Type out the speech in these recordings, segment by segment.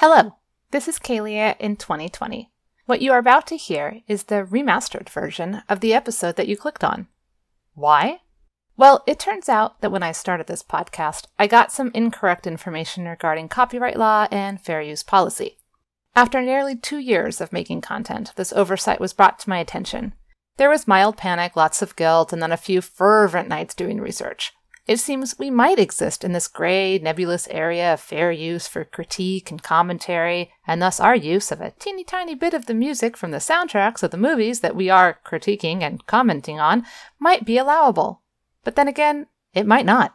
Hello, this is Kalia in 2020. What you are about to hear is the remastered version of the episode that you clicked on. Why? Well, it turns out that when I started this podcast, I got some incorrect information regarding copyright law and fair use policy. After nearly two years of making content, this oversight was brought to my attention. There was mild panic, lots of guilt, and then a few fervent nights doing research. It seems we might exist in this gray, nebulous area of fair use for critique and commentary, and thus our use of a teeny tiny bit of the music from the soundtracks of the movies that we are critiquing and commenting on might be allowable. But then again, it might not.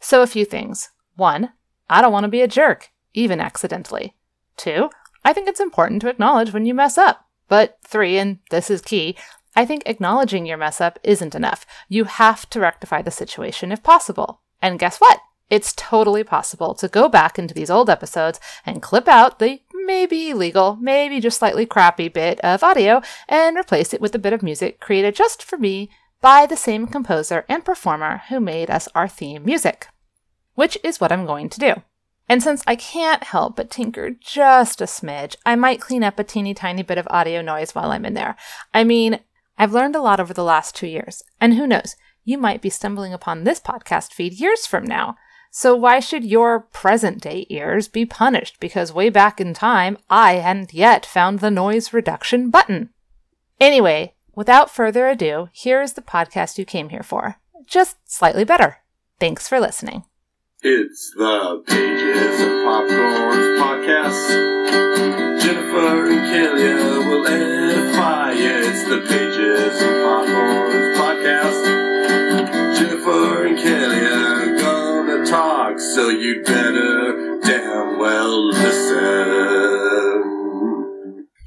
So, a few things. One, I don't want to be a jerk, even accidentally. Two, I think it's important to acknowledge when you mess up. But three, and this is key, I think acknowledging your mess up isn't enough. You have to rectify the situation if possible. And guess what? It's totally possible to go back into these old episodes and clip out the maybe illegal, maybe just slightly crappy bit of audio and replace it with a bit of music created just for me by the same composer and performer who made us our theme music. Which is what I'm going to do. And since I can't help but tinker just a smidge, I might clean up a teeny tiny bit of audio noise while I'm in there. I mean, I've learned a lot over the last two years, and who knows, you might be stumbling upon this podcast feed years from now. So why should your present day ears be punished because way back in time I hadn't yet found the noise reduction button? Anyway, without further ado, here is the podcast you came here for. Just slightly better. Thanks for listening. It's the Pages of Popcorn podcast. Jennifer and Kalia will edify. It's the Pages of Popcorn podcast. Jennifer and Kalia gonna talk, so you'd better damn well listen.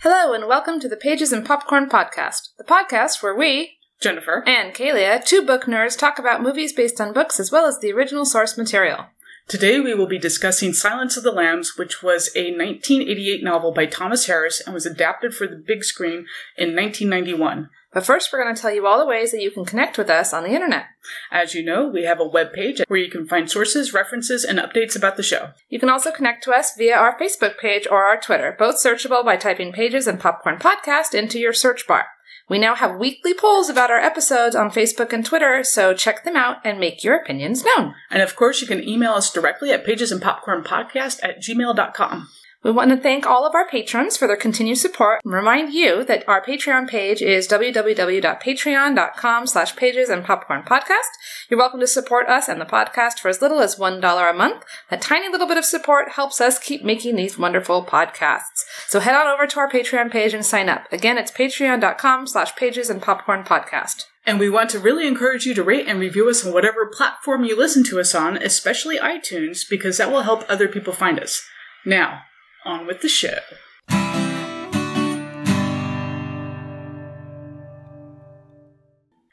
Hello, and welcome to the Pages and Popcorn podcast, the podcast where we, Jennifer. and Kalia, two book nerds, talk about movies based on books as well as the original source material. Today we will be discussing Silence of the Lambs, which was a 1988 novel by Thomas Harris and was adapted for the big screen in 1991. But first, we're going to tell you all the ways that you can connect with us on the internet. As you know, we have a webpage where you can find sources, references, and updates about the show. You can also connect to us via our Facebook page or our Twitter, both searchable by typing Pages and Popcorn Podcast into your search bar. We now have weekly polls about our episodes on Facebook and Twitter, so check them out and make your opinions known. And of course, you can email us directly at pagesandpopcornpodcast at gmail.com. We want to thank all of our patrons for their continued support and remind you that our Patreon page is www.patreon.com slash pages and popcorn podcast. You're welcome to support us and the podcast for as little as $1 a month. A tiny little bit of support helps us keep making these wonderful podcasts. So head on over to our Patreon page and sign up. Again, it's patreon.com slash pages and popcorn podcast. And we want to really encourage you to rate and review us on whatever platform you listen to us on, especially iTunes, because that will help other people find us. Now, on with the show.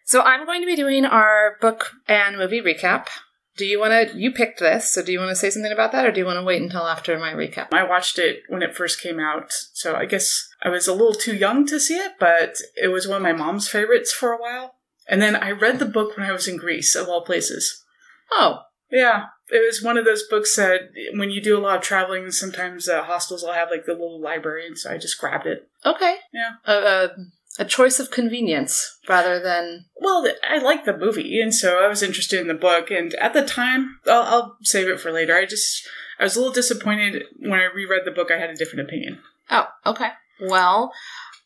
So I'm going to be doing our book and movie recap. Do you want to? You picked this, so do you want to say something about that, or do you want to wait until after my recap? I watched it when it first came out, so I guess I was a little too young to see it, but it was one of my mom's favorites for a while. And then I read the book when I was in Greece, of all places. Oh, Yeah, it was one of those books that when you do a lot of traveling, sometimes uh, hostels will have like the little library, and so I just grabbed it. okay. Yeah. A, a, a choice of convenience rather than Well, I liked the movie, and so I was interested in the book. And at the time, I'll, I'll save it for later. I just I was a little disappointed when I reread the book. I had a different opinion. Oh, okay. Well,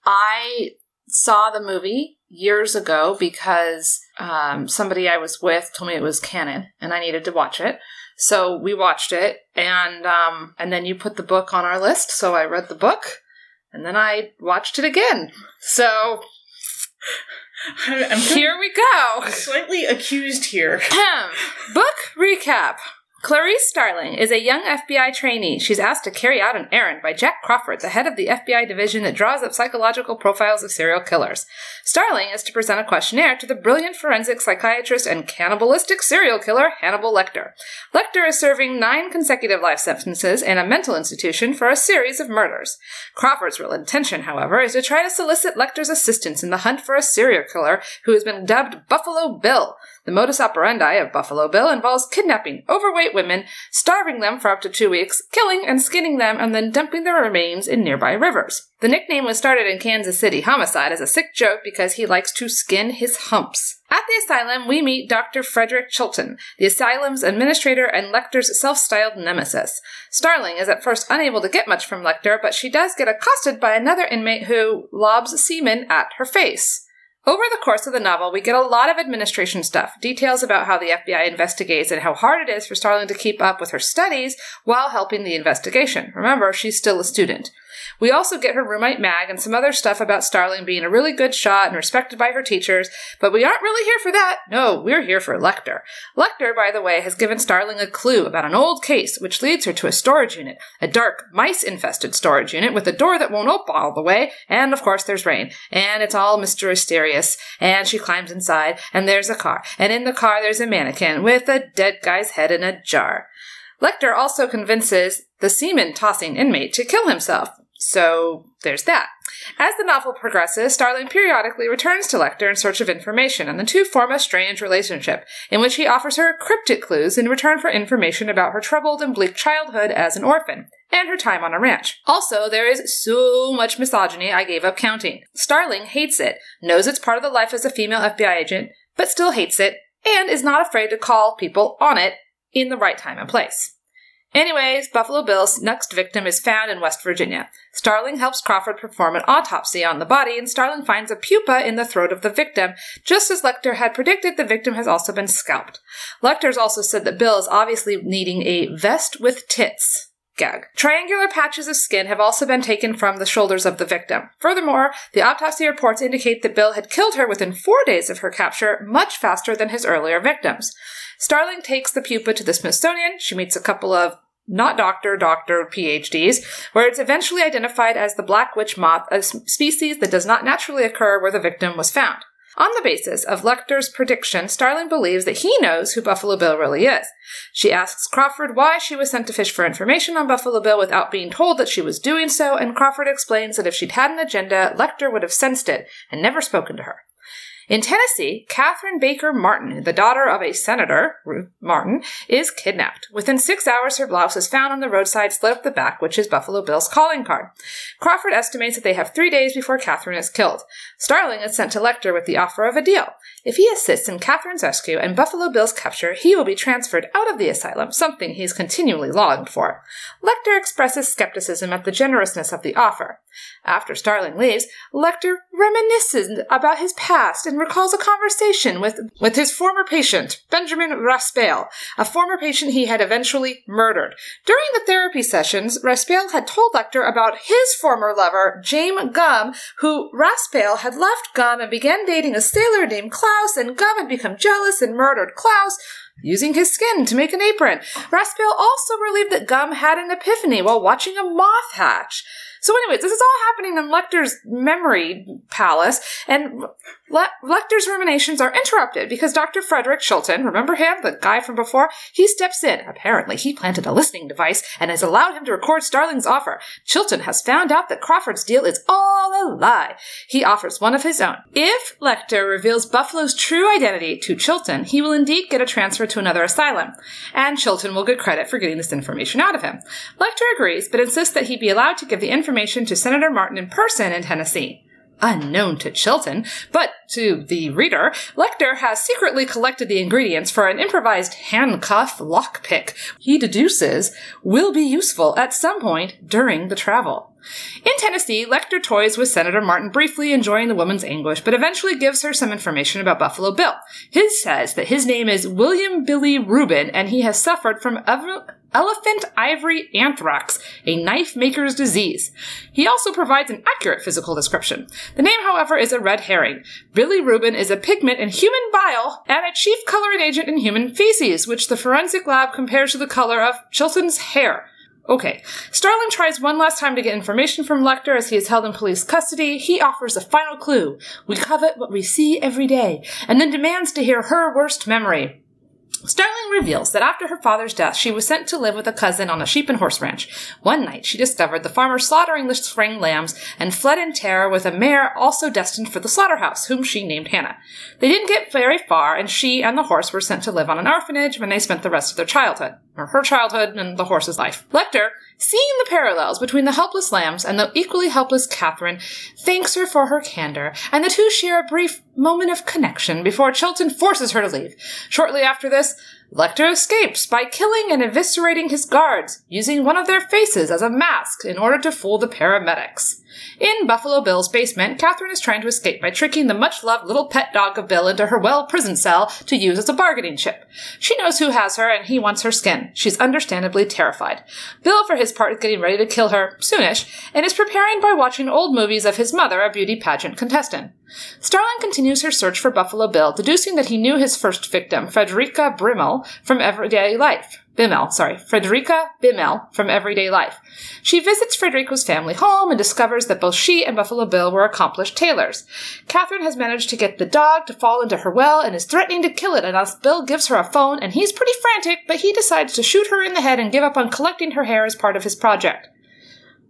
I saw the movie years ago because um, somebody I was with told me it was canon and I needed to watch it. So we watched it, and um, and then you put the book on our list. So I read the book, and then I watched it again. So I- I'm here we go. slightly accused here. Book recap. Clarice Starling is a young FBI trainee. She's asked to carry out an errand by Jack Crawford, the head of the FBI division that draws up psychological profiles of serial killers. Starling is to present a questionnaire to the brilliant forensic psychiatrist and cannibalistic serial killer Hannibal Lecter. Lecter is serving nine consecutive life sentences in a mental institution for a series of murders. Crawford's real intention, however, is to try to solicit Lecter's assistance in the hunt for a serial killer who has been dubbed Buffalo Bill. The modus operandi of Buffalo Bill involves kidnapping overweight women, starving them for up to two weeks, killing and skinning them, and then dumping their remains in nearby rivers. The nickname was started in Kansas City Homicide as a sick joke because he likes to skin his humps. At the asylum, we meet Dr. Frederick Chilton, the asylum's administrator and Lecter's self styled nemesis. Starling is at first unable to get much from Lecter, but she does get accosted by another inmate who lobs semen at her face. Over the course of the novel, we get a lot of administration stuff, details about how the FBI investigates and how hard it is for Starling to keep up with her studies while helping the investigation. Remember, she's still a student. We also get her roommate Mag and some other stuff about Starling being a really good shot and respected by her teachers, but we aren't really here for that. No, we're here for Lecter. Lecter, by the way, has given Starling a clue about an old case, which leads her to a storage unit, a dark, mice infested storage unit with a door that won't open all the way, and of course there's rain, and it's all Mr. Mysterious, and she climbs inside, and there's a car, and in the car there's a mannequin with a dead guy's head in a jar. Lecter also convinces the semen tossing inmate to kill himself, so there's that. As the novel progresses, Starling periodically returns to Lecter in search of information, and the two form a strange relationship, in which he offers her cryptic clues in return for information about her troubled and bleak childhood as an orphan, and her time on a ranch. Also, there is so much misogyny I gave up counting. Starling hates it, knows it's part of the life as a female FBI agent, but still hates it, and is not afraid to call people on it in the right time and place. Anyways, Buffalo Bill's next victim is found in West Virginia. Starling helps Crawford perform an autopsy on the body, and Starling finds a pupa in the throat of the victim. Just as Lecter had predicted, the victim has also been scalped. Lecter's also said that Bill is obviously needing a vest with tits. Gag. Triangular patches of skin have also been taken from the shoulders of the victim. Furthermore, the autopsy reports indicate that Bill had killed her within four days of her capture, much faster than his earlier victims. Starling takes the pupa to the Smithsonian. She meets a couple of not doctor, doctor, PhDs, where it's eventually identified as the black witch moth, a species that does not naturally occur where the victim was found. On the basis of Lecter's prediction, Starling believes that he knows who Buffalo Bill really is. She asks Crawford why she was sent to fish for information on Buffalo Bill without being told that she was doing so, and Crawford explains that if she'd had an agenda, Lecter would have sensed it and never spoken to her. In Tennessee, Catherine Baker Martin, the daughter of a senator, Ruth Martin, is kidnapped. Within six hours, her blouse is found on the roadside, slit up the back, which is Buffalo Bill's calling card. Crawford estimates that they have three days before Catherine is killed. Starling is sent to Lecter with the offer of a deal. If he assists in Catherine's rescue and Buffalo Bill's capture, he will be transferred out of the asylum, something he's continually longed for. Lecter expresses skepticism at the generousness of the offer. After Starling leaves, Lecter reminisces about his past and recalls a conversation with, with his former patient, Benjamin Raspail, a former patient he had eventually murdered. During the therapy sessions, Raspail had told Lecter about his former lover, James Gumb, who Raspail had left Gumb and began dating a sailor named Klaus, and Gumb had become jealous and murdered Klaus, using his skin to make an apron. Raspail also believed that Gumb had an epiphany while watching a moth hatch. So, anyways, this is all happening in Lecter's memory palace, and Le- Lecter's ruminations are interrupted because Dr. Frederick Chilton, remember him, the guy from before, he steps in. Apparently, he planted a listening device and has allowed him to record Starling's offer. Chilton has found out that Crawford's deal is all a lie. He offers one of his own. If Lecter reveals Buffalo's true identity to Chilton, he will indeed get a transfer to another asylum, and Chilton will get credit for getting this information out of him. Lecter agrees, but insists that he be allowed to give the information information to Senator Martin in person in Tennessee. Unknown to Chilton, but to the reader, Lecter has secretly collected the ingredients for an improvised handcuff lockpick he deduces will be useful at some point during the travel. In Tennessee, Lecter toys with Senator Martin briefly, enjoying the woman's anguish, but eventually gives her some information about Buffalo Bill. His says that his name is William Billy Rubin, and he has suffered from ev- elephant ivory anthrax, a knife maker's disease. He also provides an accurate physical description. The name, however, is a red herring. Billy Rubin is a pigment in human bile and a chief coloring agent in human feces, which the forensic lab compares to the color of Chilton's hair. Okay. Starling tries one last time to get information from Lecter as he is held in police custody. He offers a final clue. We covet what we see every day, and then demands to hear her worst memory. Starling reveals that after her father's death, she was sent to live with a cousin on a sheep and horse ranch. One night, she discovered the farmer slaughtering the spring lambs and fled in terror with a mare also destined for the slaughterhouse, whom she named Hannah. They didn't get very far, and she and the horse were sent to live on an orphanage when they spent the rest of their childhood, or her childhood and the horse's life. Lecter, seeing the parallels between the helpless lambs and the equally helpless Catherine, thanks her for her candor, and the two share a brief moment of connection before Chilton forces her to leave. Shortly after this, Lecter escapes by killing and eviscerating his guards, using one of their faces as a mask in order to fool the paramedics. In Buffalo Bill's basement, Catherine is trying to escape by tricking the much loved little pet dog of Bill into her well prison cell to use as a bargaining chip. She knows who has her and he wants her skin. She's understandably terrified. Bill, for his part, is getting ready to kill her soonish and is preparing by watching old movies of his mother, a beauty pageant contestant. Starling continues her search for Buffalo Bill, deducing that he knew his first victim, Frederica Brimmel, from everyday life. Bimmel, sorry, Frederica Bimmel from Everyday Life. She visits Frederica's family home and discovers that both she and Buffalo Bill were accomplished tailors. Catherine has managed to get the dog to fall into her well and is threatening to kill it unless Bill gives her a phone, and he's pretty frantic, but he decides to shoot her in the head and give up on collecting her hair as part of his project.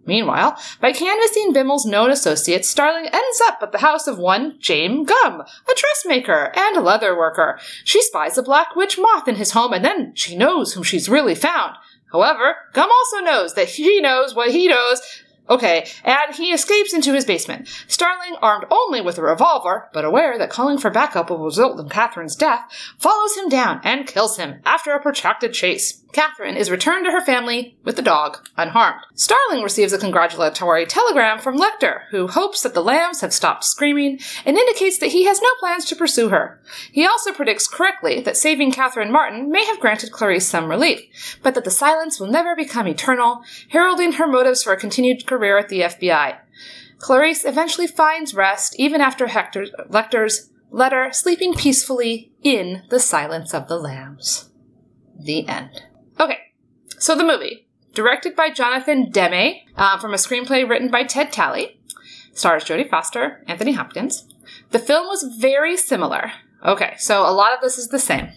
Meanwhile, by canvassing Bimmel's known associates, Starling ends up at the house of one James Gumb, a dressmaker and a leather worker. She spies a black witch moth in his home, and then she knows whom she's really found. However, Gumb also knows that he knows what he knows. Okay, and he escapes into his basement. Starling, armed only with a revolver, but aware that calling for backup will result in Catherine's death, follows him down and kills him after a protracted chase. Catherine is returned to her family with the dog unharmed. Starling receives a congratulatory telegram from Lecter, who hopes that the lambs have stopped screaming and indicates that he has no plans to pursue her. He also predicts correctly that saving Catherine Martin may have granted Clarice some relief, but that the silence will never become eternal, heralding her motives for a continued career at the FBI. Clarice eventually finds rest even after Hector, Lecter's letter, sleeping peacefully in the silence of the lambs. The end. Okay, so the movie, directed by Jonathan Demme, uh, from a screenplay written by Ted Tally, stars Jodie Foster, Anthony Hopkins. The film was very similar. Okay, so a lot of this is the same.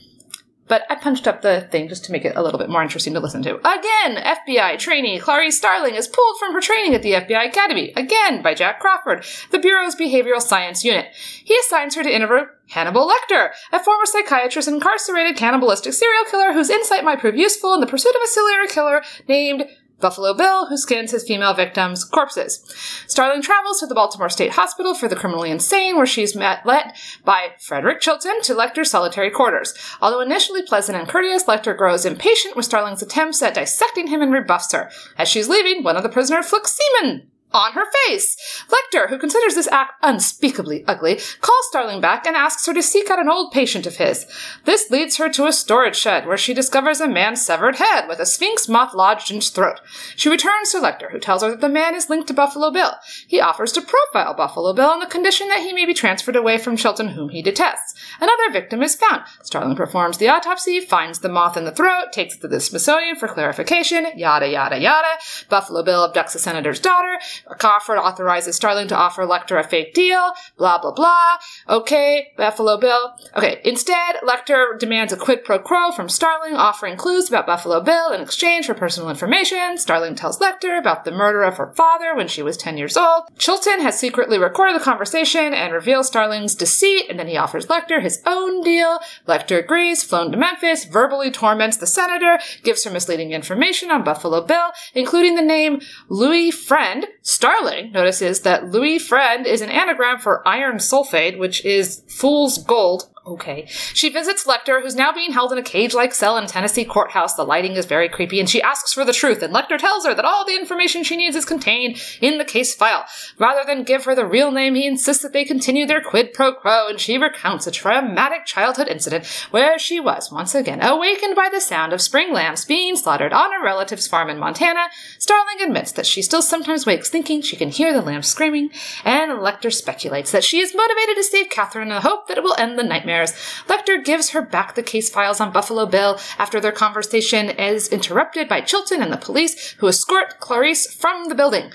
But I punched up the thing just to make it a little bit more interesting to listen to. Again, FBI trainee Clarice Starling is pulled from her training at the FBI Academy, again by Jack Crawford, the Bureau's Behavioral Science Unit. He assigns her to interview Hannibal Lecter, a former psychiatrist incarcerated cannibalistic serial killer whose insight might prove useful in the pursuit of a serial killer named Buffalo Bill, who skins his female victims' corpses. Starling travels to the Baltimore State Hospital for the criminally insane, where she's met led by Frederick Chilton to Lecter's solitary quarters. Although initially pleasant and courteous, Lecter grows impatient with Starling's attempts at dissecting him and rebuffs her. As she's leaving, one of the prisoners flicks semen on her face. Lecter, who considers this act unspeakably ugly, calls Starling back and asks her to seek out an old patient of his. This leads her to a storage shed where she discovers a man's severed head with a sphinx moth lodged in his throat. She returns to Lecter, who tells her that the man is linked to Buffalo Bill. He offers to profile Buffalo Bill on the condition that he may be transferred away from Chilton, whom he detests. Another victim is found. Starling performs the autopsy, finds the moth in the throat, takes it to the Smithsonian for clarification, yada yada yada. Buffalo Bill abducts the senator's daughter. Crawford authorizes Starling to offer Lecter a fake deal, blah, blah, blah. Okay, Buffalo Bill. Okay, instead, Lecter demands a quid pro quo from Starling, offering clues about Buffalo Bill in exchange for personal information. Starling tells Lecter about the murder of her father when she was 10 years old. Chilton has secretly recorded the conversation and reveals Starling's deceit, and then he offers Lecter his own deal. Lecter agrees, flown to Memphis, verbally torments the senator, gives her misleading information on Buffalo Bill, including the name Louis Friend, Starling notices that Louis Friend is an anagram for iron sulfate, which is fool's gold. Okay. She visits Lecter, who's now being held in a cage like cell in Tennessee courthouse. The lighting is very creepy, and she asks for the truth, and Lecter tells her that all the information she needs is contained in the case file. Rather than give her the real name, he insists that they continue their quid pro quo, and she recounts a traumatic childhood incident where she was, once again, awakened by the sound of spring lambs being slaughtered on a relative's farm in Montana. Starling admits that she still sometimes wakes thinking she can hear the lambs screaming, and Lecter speculates that she is motivated to save Catherine in the hope that it will end the nightmare Lecter gives her back the case files on Buffalo Bill after their conversation is interrupted by Chilton and the police, who escort Clarice from the building.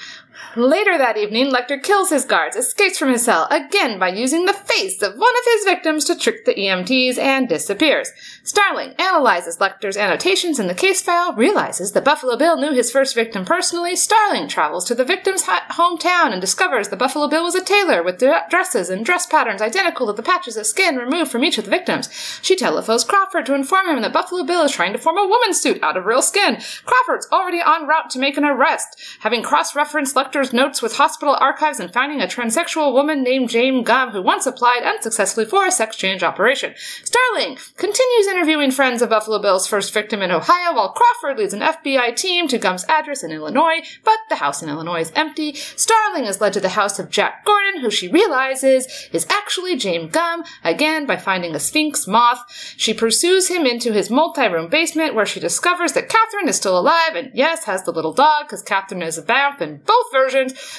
Later that evening, Lecter kills his guards, escapes from his cell, again by using the face of one of his victims to trick the EMTs, and disappears. Starling analyzes Lecter's annotations in the case file, realizes that Buffalo Bill knew his first victim personally. Starling travels to the victim's hometown and discovers that Buffalo Bill was a tailor with dre- dresses and dress patterns identical to the patches of skin removed from each of the victims. She telephones Crawford to inform him that Buffalo Bill is trying to form a woman's suit out of real skin. Crawford's already en route to make an arrest, having cross-referenced Lecter's notes with hospital archives and finding a transsexual woman named Jane Gumb who once applied unsuccessfully for a sex change operation. Starling continues interviewing friends of Buffalo Bill's first victim in Ohio while Crawford leads an FBI team to Gumb's address in Illinois, but the house in Illinois is empty. Starling is led to the house of Jack Gordon, who she realizes is actually Jane Gumb, again by finding a Sphinx moth. She pursues him into his multi-room basement where she discovers that Catherine is still alive and yes, has the little dog because Catherine is a vamp in both versions.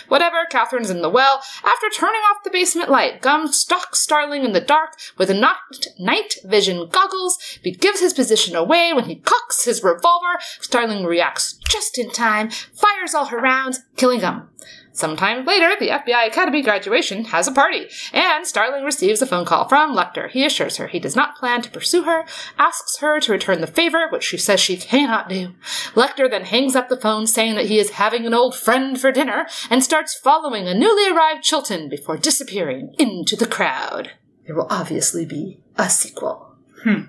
Whatever, Catherine's in the well. After turning off the basement light, Gumb stalks Starling in the dark with night vision goggles, but gives his position away when he cocks his revolver. Starling reacts just in time, fires all her rounds, killing Gumb. Sometime later, the FBI Academy graduation has a party, and Starling receives a phone call from Lecter. He assures her he does not plan to pursue her, asks her to return the favor, which she says she cannot do. Lecter then hangs up the phone saying that he is having an old friend for dinner, and starts following a newly arrived Chilton before disappearing into the crowd. There will obviously be a sequel. Hmm.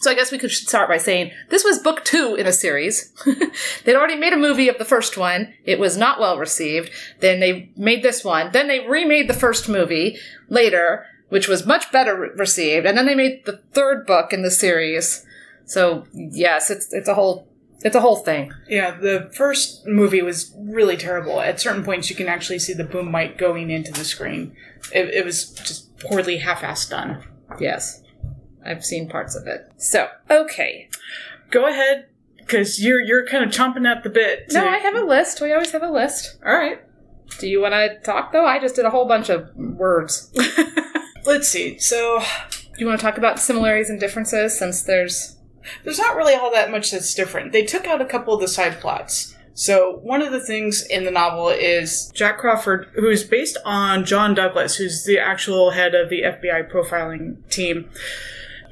So I guess we could start by saying this was book two in a series. They'd already made a movie of the first one. It was not well received. Then they made this one. Then they remade the first movie later, which was much better re- received. And then they made the third book in the series. So yes, it's it's a whole it's a whole thing. Yeah, the first movie was really terrible. At certain points, you can actually see the boom mic going into the screen. It, it was just poorly half-assed done. Yes. I've seen parts of it. So, okay. Go ahead, because you're you're kind of chomping at the bit. No, I have a list. We always have a list. All right. Do you want to talk though? I just did a whole bunch of words. Let's see. So you want to talk about similarities and differences since there's there's not really all that much that's different. They took out a couple of the side plots. So one of the things in the novel is Jack Crawford, who is based on John Douglas, who's the actual head of the FBI profiling team.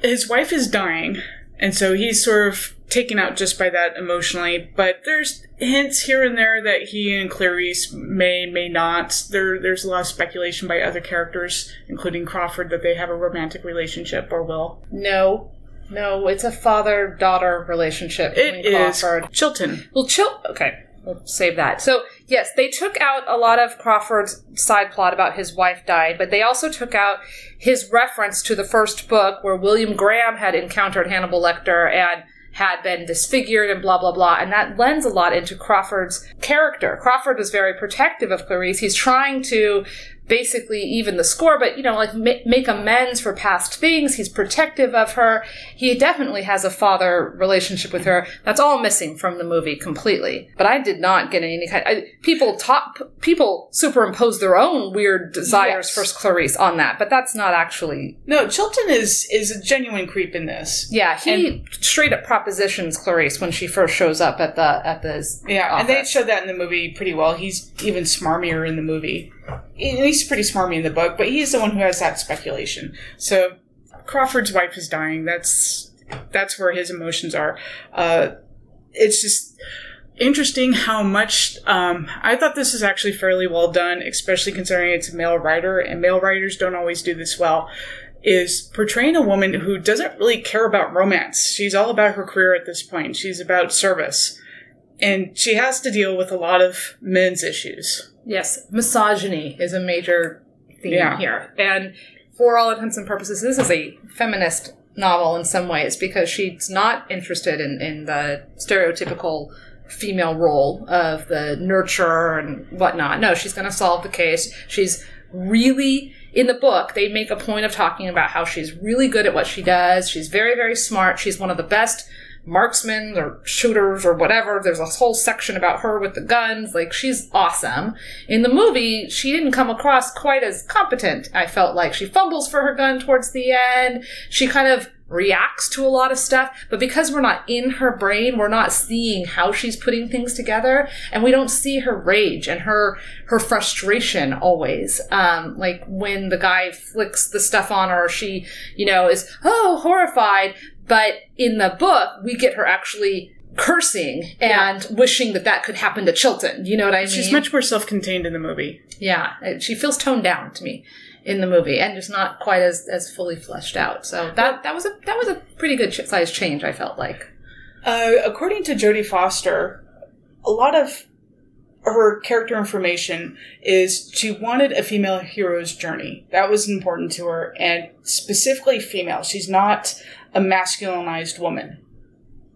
His wife is dying, and so he's sort of taken out just by that emotionally. But there's hints here and there that he and Clarice may, may not. There, there's a lot of speculation by other characters, including Crawford, that they have a romantic relationship or will. no, no. It's a father-daughter relationship. It is Crawford. Chilton. Well, chill. Okay, we'll save that. So yes, they took out a lot of Crawford's side plot about his wife died, but they also took out his reference to the first book where William Graham had encountered Hannibal Lecter and had been disfigured and blah blah blah, and that lends a lot into Crawford's character. Crawford was very protective of Clarice. He's trying to basically even the score, but you know, like ma- make amends for past things. He's protective of her. He definitely has a father relationship with her. That's all missing from the movie completely. But I did not get any kind. I, people top people superimpose their own weird desires Yes. for Clarice on that, but that's not actually. No, Chilton is is a genuine creep in this. Yeah, he straight up propositions Clarice when she first shows up at the at the Yeah, and they showed that in the movie pretty well. He's even smarmier in the movie. He's pretty smarmy in the book, but he's the one who has that speculation. So Crawford's wife is dying. That's that's where his emotions are. Uh, it's just interesting how much um, I thought this is actually fairly well done, especially considering it's a male writer, and male writers don't always do this well. Is portraying a woman who doesn't really care about romance. She's all about her career at this point. She's about service and she has to deal with a lot of men's issues. Yes, misogyny is a major theme Yeah. here. And for all intents and purposes, this is a feminist novel in some ways because she's not interested in, in the stereotypical female role of the nurturer and whatnot. No, she's going to solve the case. She's really, in the book, they make a point of talking about how she's really good at what she does. She's very, very smart. She's one of the best marksmen or shooters or whatever. There's a whole section about her with the guns. Like, she's awesome. In the movie, she didn't come across quite as competent, I felt like. She fumbles for her gun towards the end. She kind of reacts to a lot of stuff, but because we're not in her brain, we're not seeing how she's putting things together, and we don't see her rage and her her frustration always. Um, like when the guy flicks the stuff on her, she, you know, is oh horrified. But in the book, we get her actually cursing and wishing that that could happen to Chilton. You know what I mean? She's much more self-contained in the movie. Yeah, she feels toned down to me in the movie, and just not quite as as fully fleshed out. So that that was a that was a pretty good size change. I felt like. Uh, according to Jodie Foster, a lot of her character information is she wanted a female hero's journey. That was important to her, and specifically female. She's not a masculinized woman.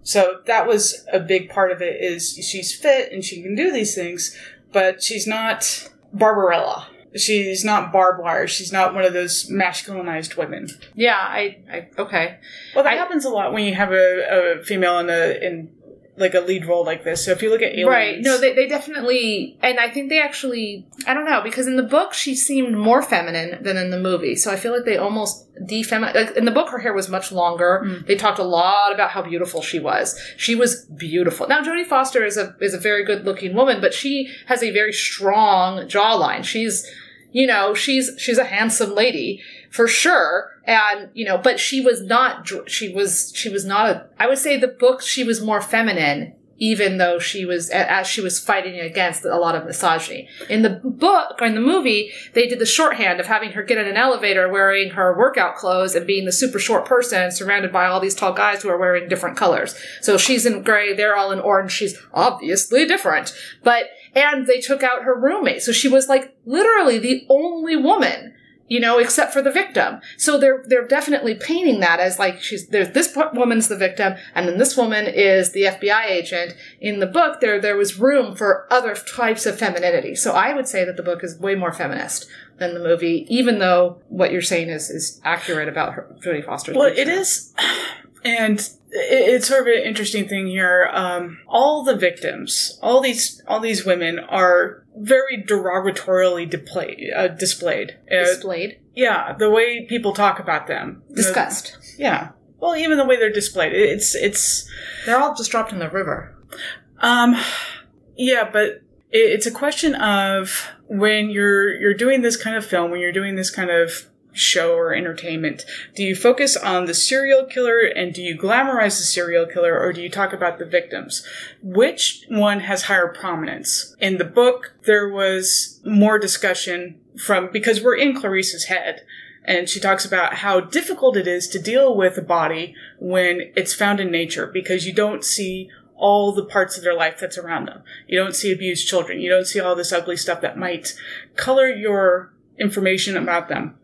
So that was a big part of it is she's fit and she can do these things, but she's not Barbarella. She's not barbed wire. She's not one of those masculinized women. Yeah, I, I okay. Well, that I- happens a lot when you have a, a female in a in like a lead role like this. So if you look at aliens, Right. No, they, they definitely, and I think they actually, I don't know, because in the book she seemed more feminine than in the movie. So I feel like they almost defeminine. Like in the book, her hair was much longer. Hmm. They talked a lot about how beautiful she was. She was beautiful. Now Jodie Foster is a is a very good looking woman, but she has a very strong jawline. She's, you know, she's she's a handsome lady for sure. And you know but she was not she was she was not a i would say the book she was more feminine even though she was as she was fighting against a lot of misogyny. In the book or in the movie they did the shorthand of having her get in an elevator wearing her workout clothes and being the super short person surrounded by all these tall guys who are wearing different colors. So she's in gray they're all in orange she's obviously different. But and they took out her roommate so she was like literally the only woman you know, except for the victim. So they're they're definitely painting that as like she's there's this woman's the victim, and then this woman is the FBI agent. In the book, there there was room for other types of femininity. So I would say that the book is way more feminist than the movie, even though what you're saying is is accurate about her, Jodie Foster's. Well, it is, and it's sort of an interesting thing here. Um, all the victims, all these, all these women are very derogatorily displayed. Uh, displayed. Uh, displayed, yeah, the way people talk about them, You know, discussed. yeah. Well, even the way they're displayed, it's it's They're all just dropped in the river. Um, yeah, but it, it's a question of when you're you're doing this kind of film, when you're doing this kind of show or entertainment, do you focus on the serial killer and do you glamorize the serial killer or do you talk about the victims? Which one has higher prominence? In the book, there was more discussion from because we're in Clarice's head. And she talks about how difficult it is to deal with a body when it's found in nature because you don't see all the parts of their life that's around them. You don't see abused children. You don't see all this ugly stuff that might color your information about them.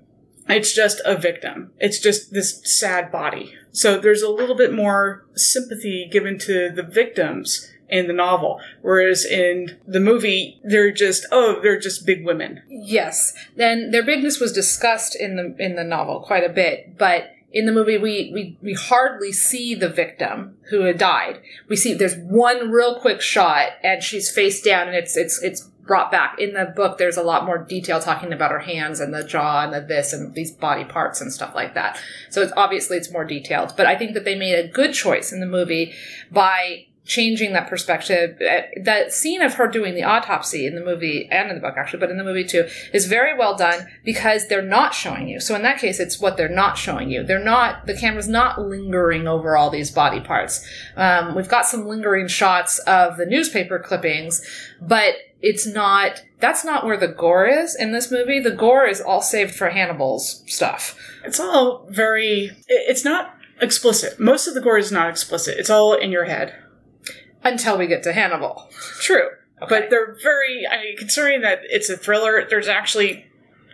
It's just a victim. It's just this sad body. So there's a little bit more sympathy given to the victims in the novel. Whereas in the movie, they're just, oh, they're just big women. Yes. Then their bigness was discussed in the in the novel quite a bit, but in the movie we, we we hardly see the victim who had died. We see there's one real quick shot and she's face down and it's it's it's brought back. In the book there's a lot more detail talking about her hands and the jaw and the this and these body parts and stuff like that. So it's obviously it's more detailed, but I think that they made a good choice in the movie by changing that perspective. Uh, That scene of her doing the autopsy in the movie and in the book, actually, but in the movie too, is very well done because they're not showing you. So in that case, it's what they're not showing you. They're not, the camera's not lingering over all these body parts. Um, we've got some lingering shots of the newspaper clippings, but it's not, that's not where the gore is in this movie. The gore is all saved for Hannibal's stuff. It's all very, it's not explicit. Most of the gore is not explicit. It's all in your head. Until we get to Hannibal. True. Okay. But they're very, I mean, considering that it's a thriller, there's actually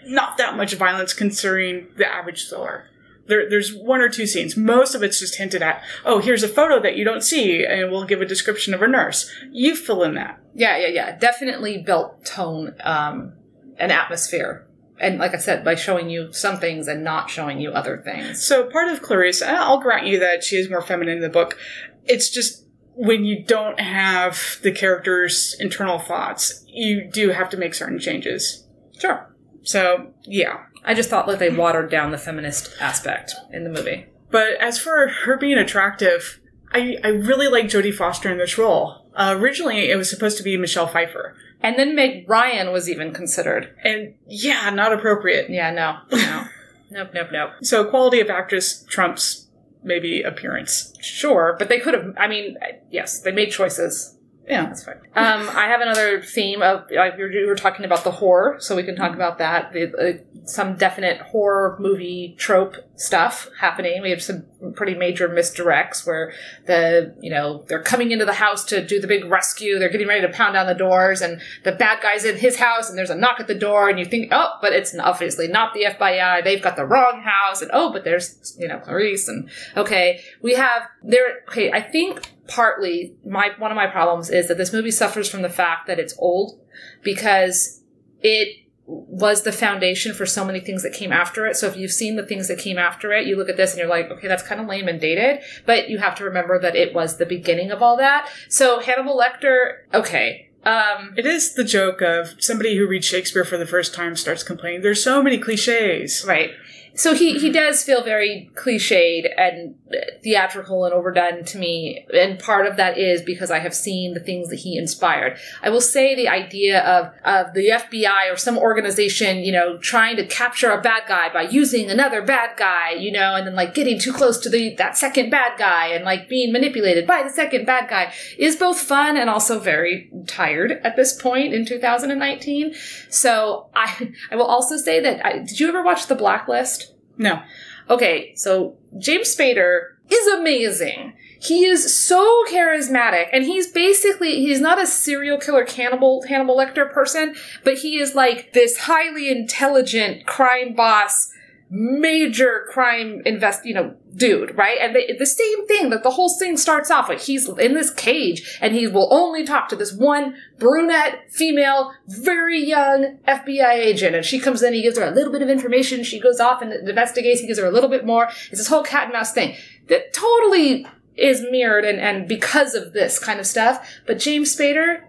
not that much violence considering the average thriller. There, there's one or two scenes. Most of it's just hinted at. Oh, here's a photo that you don't see, and we'll give a description of a nurse. You fill in that. Yeah, yeah, yeah. Definitely built tone um, and atmosphere. And like I said, by showing you some things and not showing you other things. So part of Clarice, I'll grant you that she is more feminine in the book. It's just when you don't have the character's internal thoughts, you do have to make certain changes. Sure. So yeah, I just thought that they watered down the feminist aspect in the movie. But as for her being attractive, I, I really like Jodie Foster in this role. Uh, originally, it was supposed to be Michelle Pfeiffer. And then Meg Ryan was even considered. And yeah, not appropriate. Yeah, no, no. nope, nope, nope. So quality of actress trumps maybe appearance. Sure, but they could have. I mean, yes, they made choices. Yeah. That's fine. Um, I have another theme of like were, were talking about the horror, so we can talk about that. The, uh, some definite horror movie trope stuff happening. We have some pretty major misdirects where the you know they're coming into the house to do the big rescue. They're getting ready to pound down the doors, and the bad guy's in his house, and there's a knock at the door, and you think, oh, but it's obviously not the FBI. They've got the wrong house, and oh, but there's you know Clarice, and okay, we have there. Okay, I think partly my one of my problems is that this movie suffers from the fact that it's old because it was the foundation for so many things that came after it. So if you've seen the things that came after it, you look at this and you're like, okay, that's kind of lame and dated. But you have to remember that it was the beginning of all that. So Hannibal Lecter, okay. Um, It is the joke of somebody who reads Shakespeare for the first time starts complaining. There's so many cliches. right. So he, he does feel very cliched and theatrical and overdone to me. And part of that is because I have seen the things that he inspired. I will say the idea of, of the FBI or some organization, you know, trying to capture a bad guy by using another bad guy, you know, and then like getting too close to the, that second bad guy and like being manipulated by the second bad guy is both fun and also very tired at this point in 2019. So I, I will also say that, I, did you ever watch The Blacklist? No. Okay, so James Spader is amazing. He is so charismatic, and he's basically he's not a serial killer cannibal Hannibal Lecter person, but he is like this highly intelligent crime boss, major crime invest you know dude, right? And they, the same thing that the whole thing starts off with. He's in this cage, and he will only talk to this one brunette female, very young FBI agent, and she comes in. He gives her a little bit of information. She goes off and investigates. He gives her a little bit more. It's this whole cat and mouse thing that totally is mirrored and, and because of this kind of stuff. But James Spader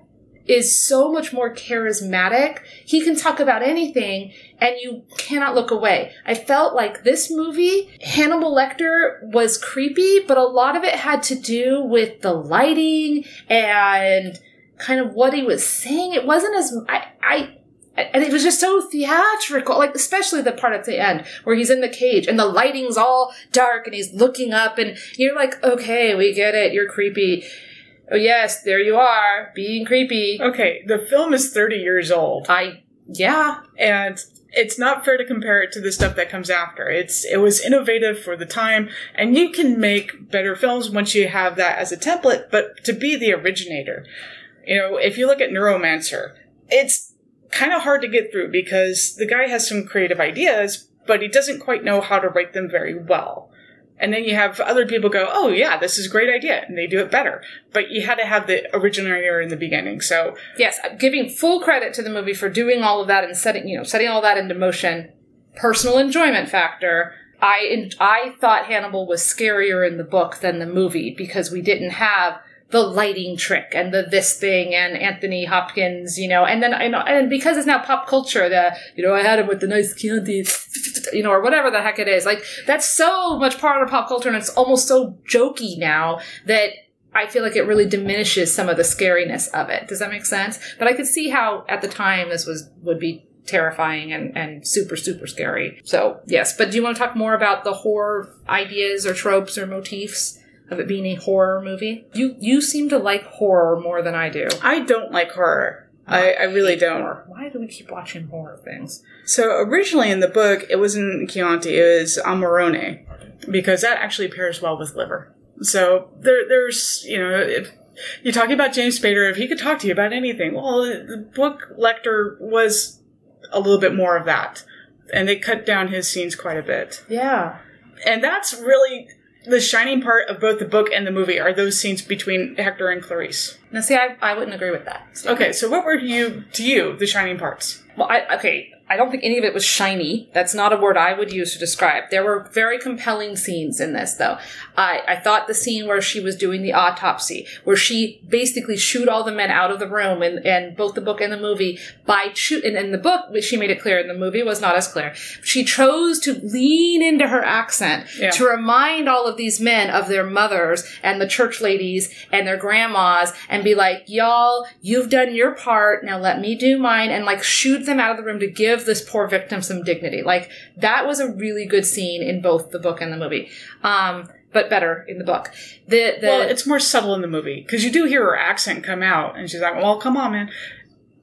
is so much more charismatic. He can talk about anything and you cannot look away. I felt like this movie, Hannibal Lecter was creepy, but a lot of it had to do with the lighting and kind of what he was saying. It wasn't as, I, I, and it was just so theatrical, like especially the part at the end where he's in the cage and the lighting's all dark and he's looking up and you're like, okay, we get it, you're creepy. Oh yes, there you are, being creepy. Okay, the film is 30 years old, I, yeah, and it's not fair to compare it to the stuff that comes after. It's it was innovative for the time, and you can make better films once you have that as a template. But to be the originator, you know, if you look at Neuromancer, it's kind of hard to get through because the guy has some creative ideas, but he doesn't quite know how to write them very well. And then you have other people go, "Oh yeah, this is a great idea," and they do it better. But you had to have the originator in the beginning. So yes, I'm giving full credit to the movie for doing all of that and setting, you know, setting all that into motion. Personal enjoyment factor. I I thought Hannibal was scarier in the book than the movie because we didn't have the lighting trick and the this thing and Anthony Hopkins, you know, and then I know, and because it's now pop culture, the you know I had him with the nice Chianti, you know, or whatever the heck it is. Like that's so much part of pop culture, and it's almost so jokey now that I feel like it really diminishes some of the scariness of it. Does that make sense? But I could see how at the time this was would be terrifying and, and super super scary. So yes, but do you want to talk more about the horror ideas or tropes or motifs? Of it being a horror movie, you you seem to like horror more than I do. I don't like horror. I, I really don't. Horror. Why do we keep watching horror things? So originally in the book, it wasn't Chianti, it was Amarone, because that actually pairs well with liver. So there, there's, you know, if you're talking about James Spader, if he could talk to you about anything, well, the book Lecter was a little bit more of that, and they cut down his scenes quite a bit, Yeah. and that's really the shining part of both the book and the movie are those scenes between Hector and Clarice. Now, see, I, I wouldn't agree with that. Okay, so what were you to you the shining parts? well, I, okay, I don't think any of it was shiny. That's not a word I would use to describe. There were very compelling scenes in this, though. I, I thought the scene where she was doing the autopsy, where she basically shoot all the men out of the room, and, and both the book and the movie by shoot. And in the book, she made it clear. In the movie, was not as clear. She chose to lean into her accent Yeah. to remind all of these men of their mothers and the church ladies and their grandmas, and be like, "Y'all, you've done your part. Now let me do mine," and like shoot them out of the room to give this poor victim some dignity. Like that was a really good scene in both the book and the movie. Um, but better in the book. The the well, it's more subtle in the movie because you do hear her accent come out, and she's like, "Well, come on, man."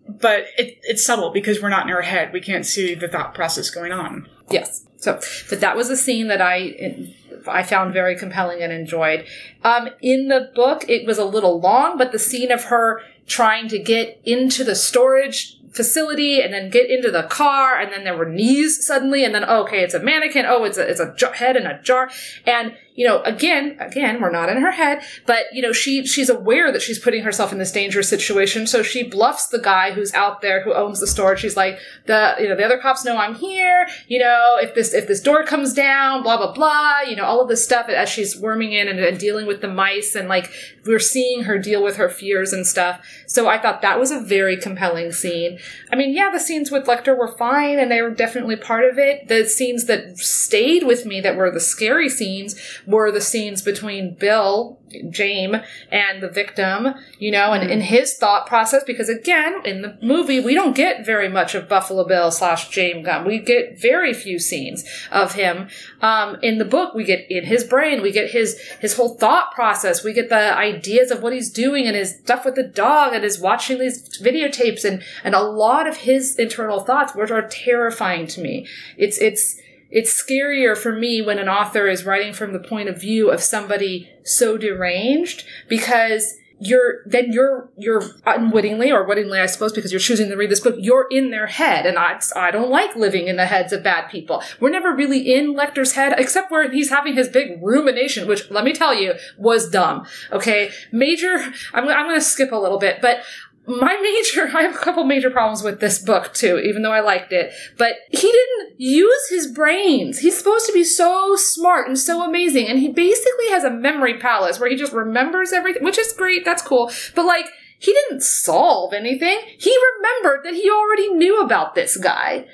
But it, it's subtle because we're not in her head. We can't see the thought process going on. Yes. So, but that was a scene that I I found very compelling and enjoyed. Um, in the book, it was a little long, but the scene of her trying to get into the storage facility and then get into the car, and then there were knees suddenly, and then oh, okay, it's a mannequin. Oh, it's a it's a head in a jar, and you know, again, again, we're not in her head, but you know, she she's aware that she's putting herself in this dangerous situation, so she bluffs the guy who's out there who owns the store. She's like, the you know, the other cops know I'm here. You know, if this if this door comes down, blah blah blah. You know, all of this stuff as she's worming in and, and dealing with the mice, and like we're seeing her deal with her fears and stuff. So I thought that was a very compelling scene. I mean, yeah, the scenes with Lecter were fine, and they were definitely part of it. The scenes that stayed with me, that were the scary scenes, were the scenes between Bill, James, and the victim, you know, and in his thought process, because again, in the movie, we don't get very much of Buffalo Bill slash James Gumb. We get very few scenes of him. Um, in the book, we get in his brain, we get his, his whole thought process, we get the ideas of what he's doing and his stuff with the dog and his watching these videotapes and, and a lot of his internal thoughts, which are terrifying to me. It's, it's, it's scarier for me when an author is writing from the point of view of somebody so deranged because you're then you're you're unwittingly or wittingly I suppose because you're choosing to read this book you're in their head. And I I don't like living in the heads of bad people. We're never really in Lecter's head except where he's having his big rumination which let me tell you was dumb. Okay? Major I'm I'm to skip a little bit but my major I have a couple major problems with this book too, even though I liked it. But he didn't use his brains. He's supposed to be so smart and so amazing, and he basically has a memory palace where he just remembers everything, which is great, that's cool. But like he didn't solve anything. He remembered that he already knew about this guy.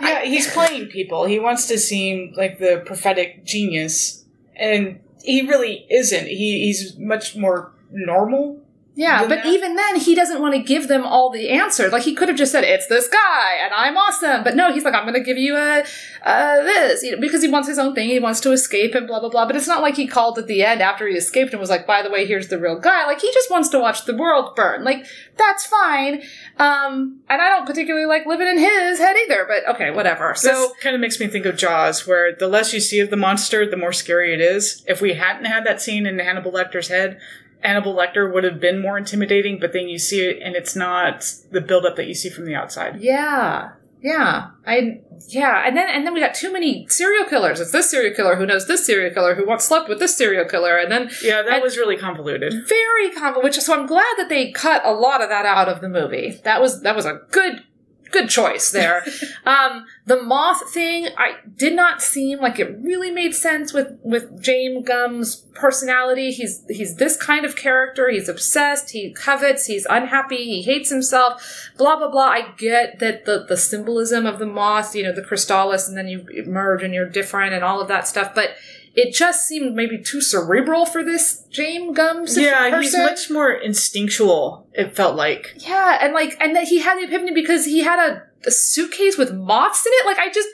Yeah, he's playing people. He wants to seem like the prophetic genius, and he really isn't. He, he's much more normal. Yeah, but that. even then, he doesn't want to give them all the answers. Like he could have just said, "It's this guy, and I'm awesome." But no, he's like, "I'm going to give you a, uh, this," you know, because he wants his own thing. He wants to escape and blah blah blah. But it's not like he called at the end after he escaped and was like, "By the way, here's the real guy." Like he just wants to watch the world burn. Like that's fine. Um, and I don't particularly like living in his head either. But okay, whatever. So this kind of makes me think of Jaws, where the less you see of the monster, the more scary it is. If we hadn't had that scene in Hannibal Lecter's head, Hannibal Lecter would have been more intimidating. But then you see it, and it's not the buildup that you see from the outside. Yeah. Yeah. I yeah, and then and then we got too many serial killers. It's this serial killer who knows this serial killer who once slept with this serial killer, and then Yeah, that was really convoluted. very convoluted. Which so I'm glad that they cut a lot of that out of the movie. That was that was a good good choice there. um, the moth thing, I did not seem like it really made sense with with James Gumb's personality. He's he's this kind of character. He's obsessed. He covets. He's unhappy. He hates himself. Blah blah blah. I get that the the symbolism of the moth, you know, the chrysalis, and then you merge and you're different and all of that stuff, but. It just seemed maybe too cerebral for this James Gumb Yeah, person. he's much more instinctual. It felt like. Yeah, and like, and that he had the epiphany because he had a, a suitcase with moths in it. Like, I just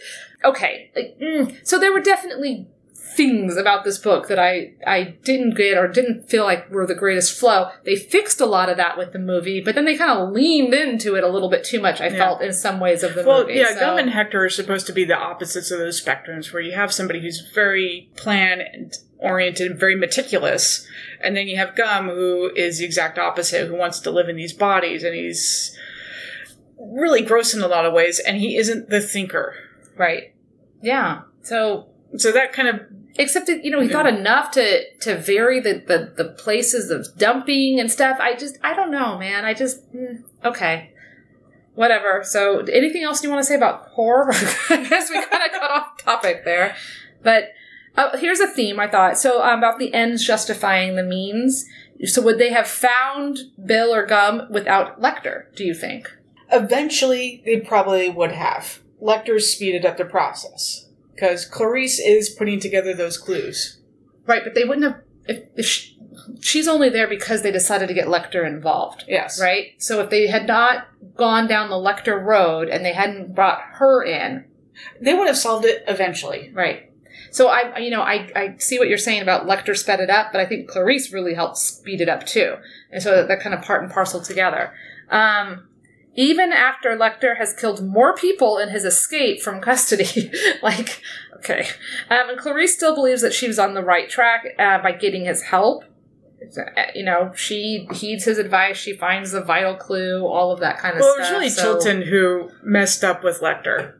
okay. Like, mm. so there were definitely things about this book that I I didn't get or didn't feel like were the greatest flow. They fixed a lot of that with the movie, but then they kind of leaned into it a little bit too much. I Yeah. felt in some ways of the Well, movie. yeah, so- Gumb and Hector are supposed to be the opposites of those spectrums, where you have somebody who's very plan and oriented, very meticulous, and then you have Gumb, who is the exact opposite, who wants to live in these bodies, and he's really gross in a lot of ways, and he isn't the thinker. right. Yeah. So So that kind of except that you know he Yeah. thought enough to to vary the, the the places of dumping and stuff i just i don't know man i just mm, okay whatever. So, anything else you want to say about horror? I guess we kind of got off topic there. But uh, here's a theme I thought. So, um, about the ends justifying the means. So, would they have found Bill or Gumb without Lecter, do you think? Eventually, they probably would have. Lecter's speeded up the process because Clarice is putting together those clues. Right, but they wouldn't have. If, if she, she's only there because they decided to get Lecter involved. Yes. Right? So, if they had not gone down the Lecter road and they hadn't brought her in, They would have solved it eventually. Right. So I, you know, I, I see what you're saying about Lecter sped it up, but I think Clarice really helped speed it up too, and so they're kind of part and parcel together. Um, even after Lecter has killed more people in his escape from custody, like, okay, um, and Clarice still believes that she was on the right track uh, by getting his help. Uh, You know, she heeds his advice. She finds the vital clue, all of that kind of Well, it was really so- Chilton who messed up with Lecter.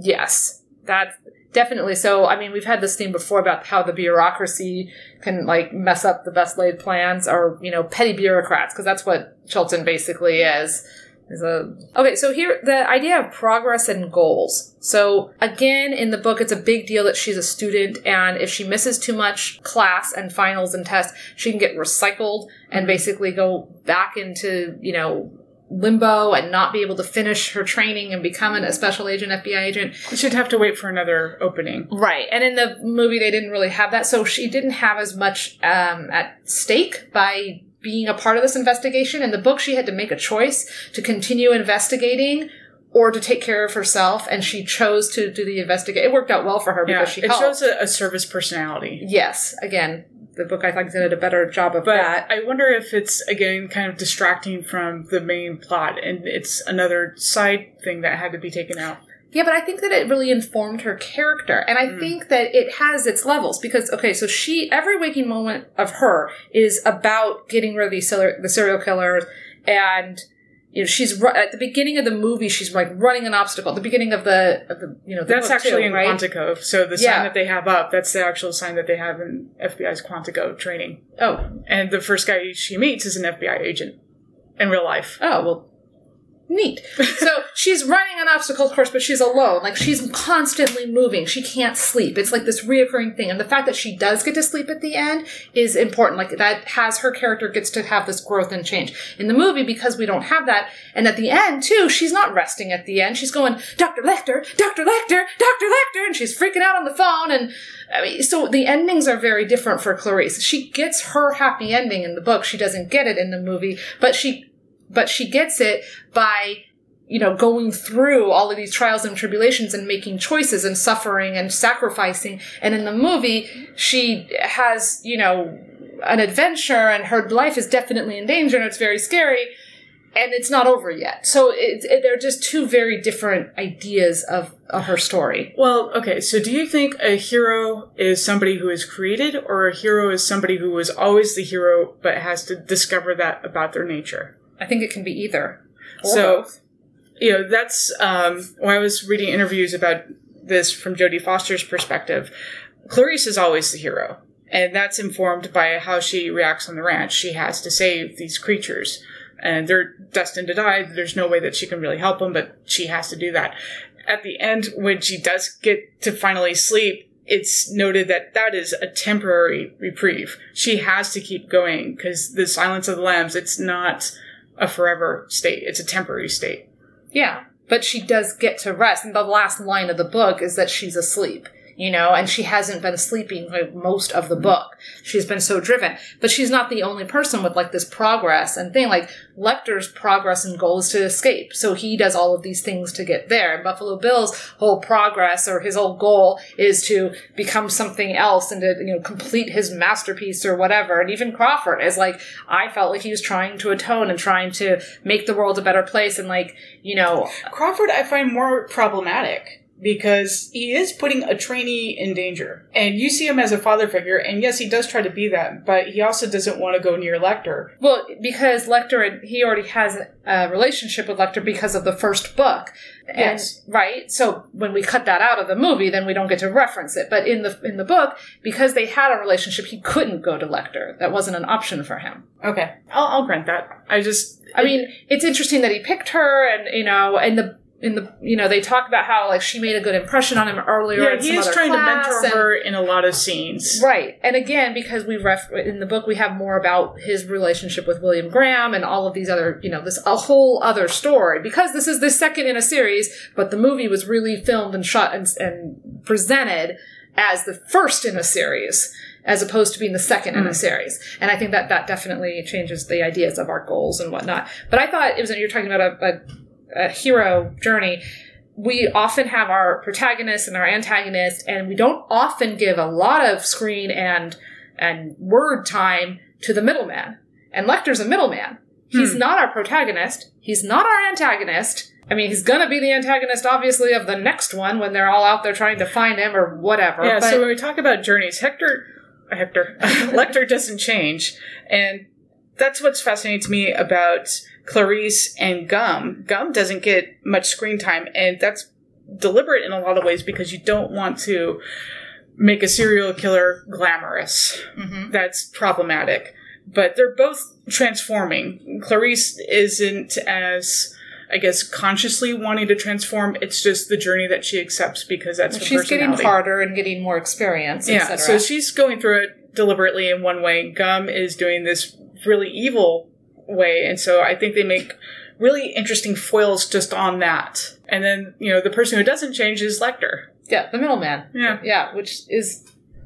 Yes, that's definitely so. I mean, we've had this theme before about how the bureaucracy can like mess up the best laid plans, or you know, petty bureaucrats, because that's what Chilton basically is. A okay. So here, the idea of progress and goals. So again, in the book, it's a big deal that she's a student, and if she misses too much class and finals and tests, she can get recycled and basically go back into you know limbo and not be able to finish her training and become a special agent, FBI agent. She'd have to wait for another opening. Right. And in the movie, they didn't really have that. So she didn't have as much um, at stake by being a part of this investigation. In the book, she had to make a choice to continue investigating or to take care of herself. And she chose to do the investigate. It worked out well for her Yeah, because she it helped. shows a, a service personality. yes. Again, the book I think did a better job of But that. I wonder if it's again kind of distracting from the main plot, and it's another side thing that had to be taken out. Yeah, but I think that it really informed her character. And I mm. think that it has its levels because, okay, so she, every waking moment of her is about getting rid of these serial, the serial killers. And, you know, she's, at the beginning of the movie, she's like running an obstacle. At the beginning of the, of the you know, the That's actually too, in right? Quantico. So the Yeah. sign that they have up, that's the actual sign that they have in FBI's Quantico training. Oh, And the first guy she meets is an FBI agent in real life. oh, well, neat. so she's running an obstacle course, but she's alone. Like she's constantly moving. She can't sleep. It's like this reoccurring thing. And the fact that she does get to sleep at the end is important. Like that has her character gets to have this growth and change. In the movie, because we don't have that, and at the end too, she's not resting at the end. She's going, Dr. Lecter, Dr. Lecter, Dr. Lecter, and she's freaking out on the phone. And I mean, so the endings are very different for Clarice. She gets her happy ending in the book. She doesn't get it in the movie, but she but she gets it by you know going through all of these trials and tribulations and making choices and suffering and sacrificing. And in the movie she has you know an adventure and her life is definitely in danger and it's very scary. And it's not over yet. So it, it, they're just two very different ideas of, of her story. Well, okay, so do you think a hero is somebody who is created, or a hero is somebody who was always the hero but has to discover that about their nature? I think it can be either or So- both. you know that's um, when I was reading interviews about this from Jodie Foster's perspective. Clarice is always the hero, and that's informed by how she reacts on the ranch. She has to save these creatures, and they're destined to die. There's no way that she can really help them, but she has to do that. At the end, when she does get to finally sleep, it's noted that that is a temporary reprieve. She has to keep going because the Silence of the Lambs. It's not a forever state. It's a temporary state. Yeah, but she does get to rest. And the last line of the book is that she's asleep, you know, and she hasn't been sleeping like most of the mm-hmm. book. She's been so driven. But she's not the only person with like this progress and thing. Like Lecter's progress and goal is to escape. So he does all of these things to get there. And Buffalo Bill's whole progress or his whole goal is to become something else and to, you know, complete his masterpiece or whatever. And even Crawford is like, I felt like he was trying to atone and trying to make the world a better place and like, you know, Crawford, I find more problematic because he is putting a trainee in danger. And you see him as a father figure, and yes, he does try to be that, but he also doesn't want to go near Lecter. Well, because Lecter, he already has a relationship with Lecter because of the first book. And, Yes. Right. So when we cut that out of the movie, then we don't get to reference it. But in the in the book, because they had a relationship, he couldn't go to Lecter. That wasn't an option for him. Okay, I'll, I'll grant that. I just, I mean, it's interesting that he picked her, and you know, and the in the you know they talk about how like she made a good impression on him earlier. yeah, in he is trying to mentor and- her in a lot of scenes. Right. And again, because we ref in the book we have more about his relationship with William Graham and all of these other, you know, this a whole other story. Because this is the second in a series, but the movie was really filmed and shot and, and presented as the first in a series as opposed to being the second in a mm. series. And I think that that definitely changes the ideas of our goals and whatnot. But I thought it was you're talking about a, a, a hero journey we often have our protagonist and our antagonist, and we don't often give a lot of screen and and word time to the middleman. And Lecter's a middleman. He's hmm. not our protagonist. He's not our antagonist. I mean, he's gonna be the antagonist, obviously, of the next one when they're all out there trying to find him or whatever. Yeah, but so when we talk about journeys, Hector, Hector, Lecter doesn't change, and that's what's fascinating to me about Clarice and Gumb. Gumb doesn't get much screen time, and that's deliberate in a lot of ways because you don't want to make a serial killer glamorous. Mhm. That's problematic. But they're both transforming. Clarice isn't as I guess consciously wanting to transform. It's just the journey that she accepts because that's her she's getting harder and getting more experience, Yeah, so she's going through it deliberately in one way. Gumb is doing this really evil way, and so I think they make really interesting foils just on that. And then, you know, the person who doesn't change is Lecter. yeah, the middleman. Yeah. Yeah, which is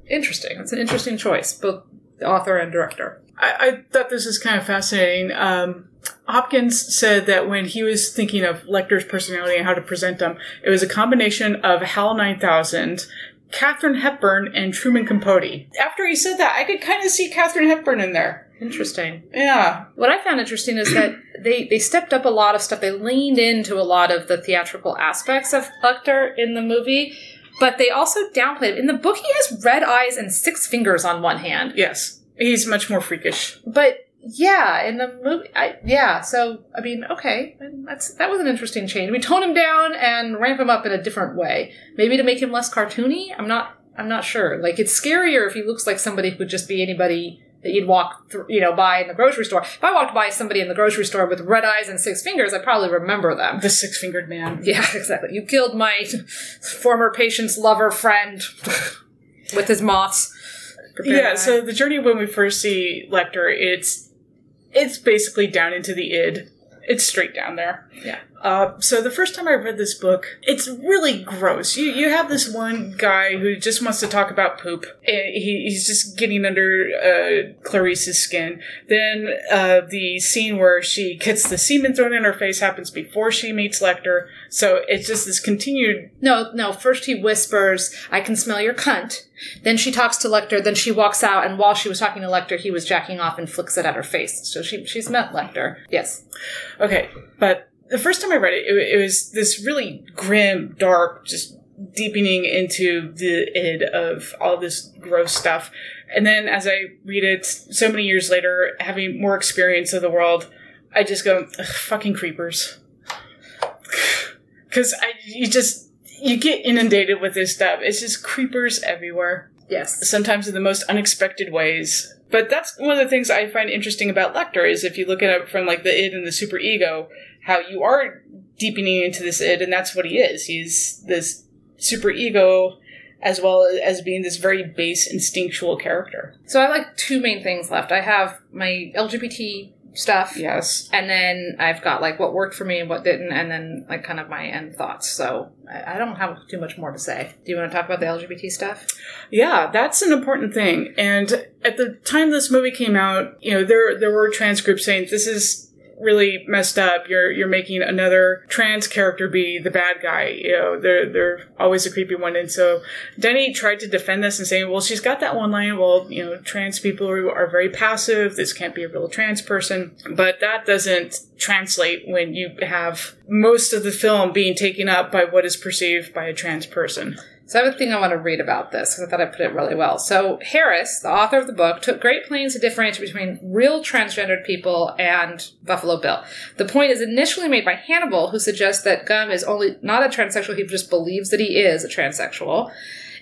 interesting. It's an interesting choice, both the author and director. I, I thought this is kind of fascinating. Um, Hopkins said that when he was thinking of Lecter's personality and how to present him, it was a combination of HAL 9000, Katharine Hepburn, and Truman Capote. After he said that, I could kind of see Katharine Hepburn in there. Interesting. Yeah. What I found interesting is that they, they stepped up a lot of stuff. They leaned into a lot of the theatrical aspects of Lecter in the movie, but they also downplayed it. In the book, he has red eyes and six fingers on one hand. Yes. He's much more freakish. But yeah, in the movie, I, yeah. So I mean, okay, that's that was an interesting change. We tone him down and ramp him up in a different way, maybe to make him less cartoony. I'm not. I'm not sure. Like it's scarier if he looks like somebody who would just be anybody that you'd walk, through, you know, by in the grocery store. If I walked by somebody in the grocery store with red eyes and six fingers, I'd probably remember them. The six fingered man. Yeah, exactly. You killed my former patient's lover friend with his moths. Prepare Yeah, so the journey when we first see Lecter, it's it's basically down into the id. It's straight down there. Yeah. Uh, so the first time I read this book, it's really gross. You you have this one guy who just wants to talk about poop. He, he's just getting under uh, Clarice's skin. Then uh, the scene where she gets the semen thrown in her face happens before she meets Lecter. So it's just this continued. No, no. First he whispers, "I can smell your cunt." Then she talks to Lecter. Then she walks out, and while she was talking to Lecter, he was jacking off and flicks it at her face. So she she's met Lecter. Yes. Okay, but the first time I read it, it, it was this really grim, dark, just deepening into the id of all this gross stuff. And then as I read it so many years later, having more experience of the world, I just go, fucking creepers. Because I, you just, you get inundated with this stuff. It's just creepers everywhere Yes. sometimes in the most unexpected ways. But that's one of the things I find interesting about Lecter is if you look at it from like the id and the super ego, how you are deepening into this id, and that's what he is. He's this super ego as well as being this very base instinctual character. So I have like two main things left. I have my LGBT stuff. Yes. And then I've got like what worked for me and what didn't, and then like kind of my end thoughts. So I, I don't have too much more to say. Do you want to talk about the LGBT stuff? Yeah, that's an important thing. And at the time this movie came out, you know, there there were trans groups saying this is really messed up. You're you're making another trans character be the bad guy. You know, they're they're always a creepy one. And so Demme tried to defend this and saying, well, she's got that one line. Well, you know, trans people are, are very passive. This can't be a real trans person. But that doesn't translate when you have most of the film being taken up by what is perceived by a trans person. So I have a thing I want to read about this because I thought I put it really well. So Harris, the author of the book, took great pains to differentiate between real transgendered people and Buffalo Bill. The point is initially made by Hannibal, who suggests that Gumb is only not a transsexual; he just believes that he is a transsexual.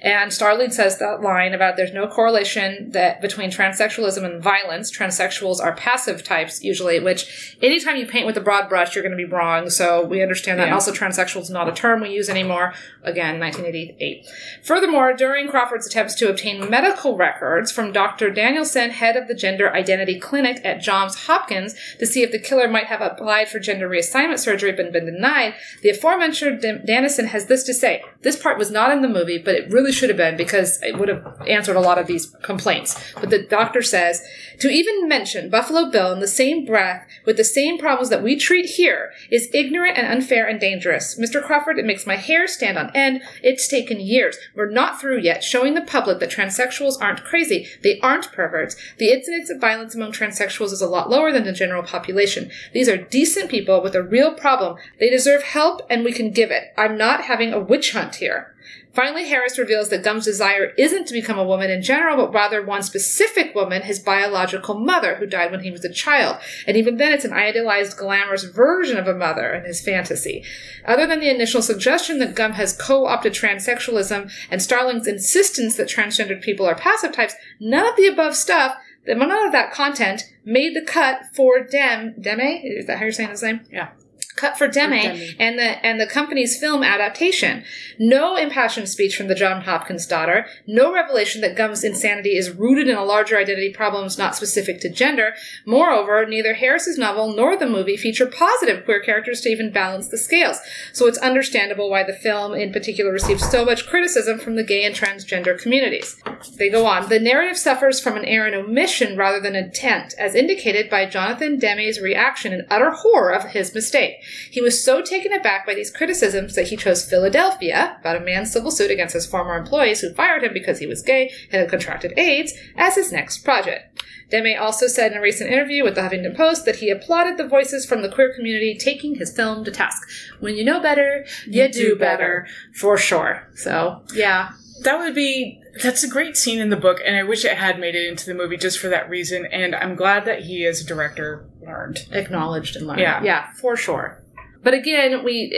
And Starling says that line about there's no correlation that between transsexualism and violence. Transsexuals are passive types usually, which anytime you paint with a broad brush, you're going to be wrong. So we understand that. Yeah. Also, transsexual is not a term we use anymore. Again, 1988. Furthermore, during Crawford's attempts to obtain medical records from Dr. Danielson, head of the Gender Identity Clinic at Johns Hopkins, to see if the killer might have applied for gender reassignment surgery but been denied, the aforementioned Dan- Danielson has this to say. This part was not in the movie, but it really should have been because it would have answered a lot of these complaints. But the doctor says, to even mention Buffalo Bill in the same breath with the same problems that we treat here is ignorant and unfair and dangerous. Mr. Crawford, it makes my hair stand on end. It's taken years. We're not through yet showing the public that transsexuals aren't crazy. They aren't perverts. The incidence of violence among transsexuals is a lot lower than the general population. These are decent people with a real problem. They deserve help and we can give it. I'm not having a witch hunt here. Finally, Harris reveals that Gumb's desire isn't to become a woman in general, but rather one specific woman, his biological mother, who died when he was a child. And even then, it's an idealized, glamorous version of a mother in his fantasy. Other than the initial suggestion that Gumb has co-opted transsexualism and Starling's insistence that transgendered people are passive types, none of the above stuff, none of that content made the cut for Dem, Deme? Is that how you're saying his name? Yeah. Cut for Demme. and the and the company's film adaptation. No impassioned speech from the John Hopkins daughter. No revelation that Gumb's insanity is rooted in a larger identity problems not specific to gender. Moreover, neither Harris's novel nor the movie feature positive queer characters to even balance the scales. So it's understandable why the film in particular received so much criticism from the gay and transgender communities. They go on. The narrative suffers from an error in omission rather than intent, as indicated by Jonathan Demme's reaction in utter horror of his mistake. He was so taken aback by these criticisms that he chose Philadelphia, about a man's civil suit against his former employees who fired him because he was gay and had contracted AIDS, as his next project. Demme also said in a recent interview with the Huffington Post that he applauded the voices from the queer community taking his film to task. When you know better, you, do better, for sure. So, yeah. That would be that's a great scene in the book, and I wish it had made it into the movie just for that reason. And I'm glad that he, as a director, learned. acknowledged and learned. Yeah. yeah, for sure. But again, we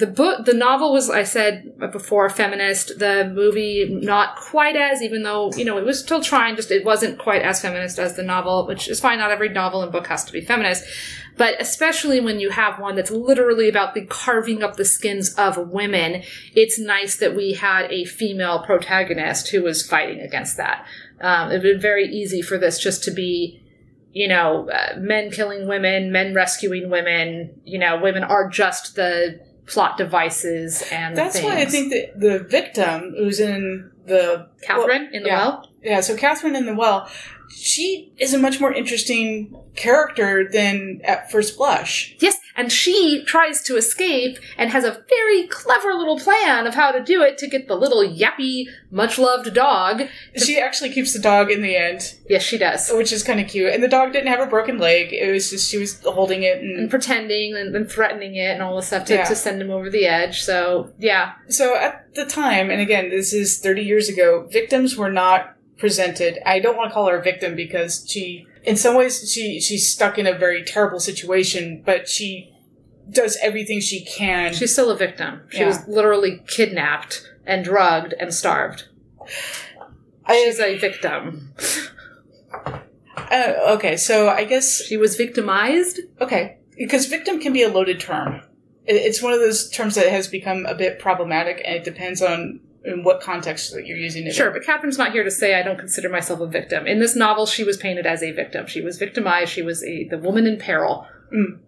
the book, the novel was, I said before, feminist. The movie, not quite as, even though you know it was still trying. Just it wasn't quite as feminist as the novel, which is fine. Not every novel and book has to be feminist, but especially when you have one that's literally about the carving up the skins of women, it's nice that we had a female protagonist who was fighting against that. Um, it would been very easy for this just to be you know, uh, men killing women, men rescuing women, you know, women are just the plot devices and That's things. why I think that the victim who's in the Catherine in the yeah. well. Yeah, so Catherine in the well, she is a much more interesting character than at first blush. Yes, and she tries to escape and has a very clever little plan of how to do it to get the little yappy, much loved dog. She actually keeps the dog in the end, Yes, she does. which is kind of cute. And the dog didn't have a broken leg; it was just she was holding it. And And pretending and, and threatening it and all this stuff to, Yeah. to send him over the edge. So, yeah. so at the time, and again, this is thirty years ago, victims were not presented. I don't want to call her a victim because she, in some ways, she she's stuck in a very terrible situation, but she does everything she can. She's still a victim. She Yeah. was literally kidnapped and drugged and starved. I- She's a victim. Uh, okay, so I guess She was victimized. okay because victim can be a loaded term. It's one of those terms that has become a bit problematic, and it depends on in what context that you're using it. Sure, in. but Catherine's not here to say I don't consider myself a victim. In this novel, she was painted as a victim. She was victimized. She was a the woman in peril. Mm.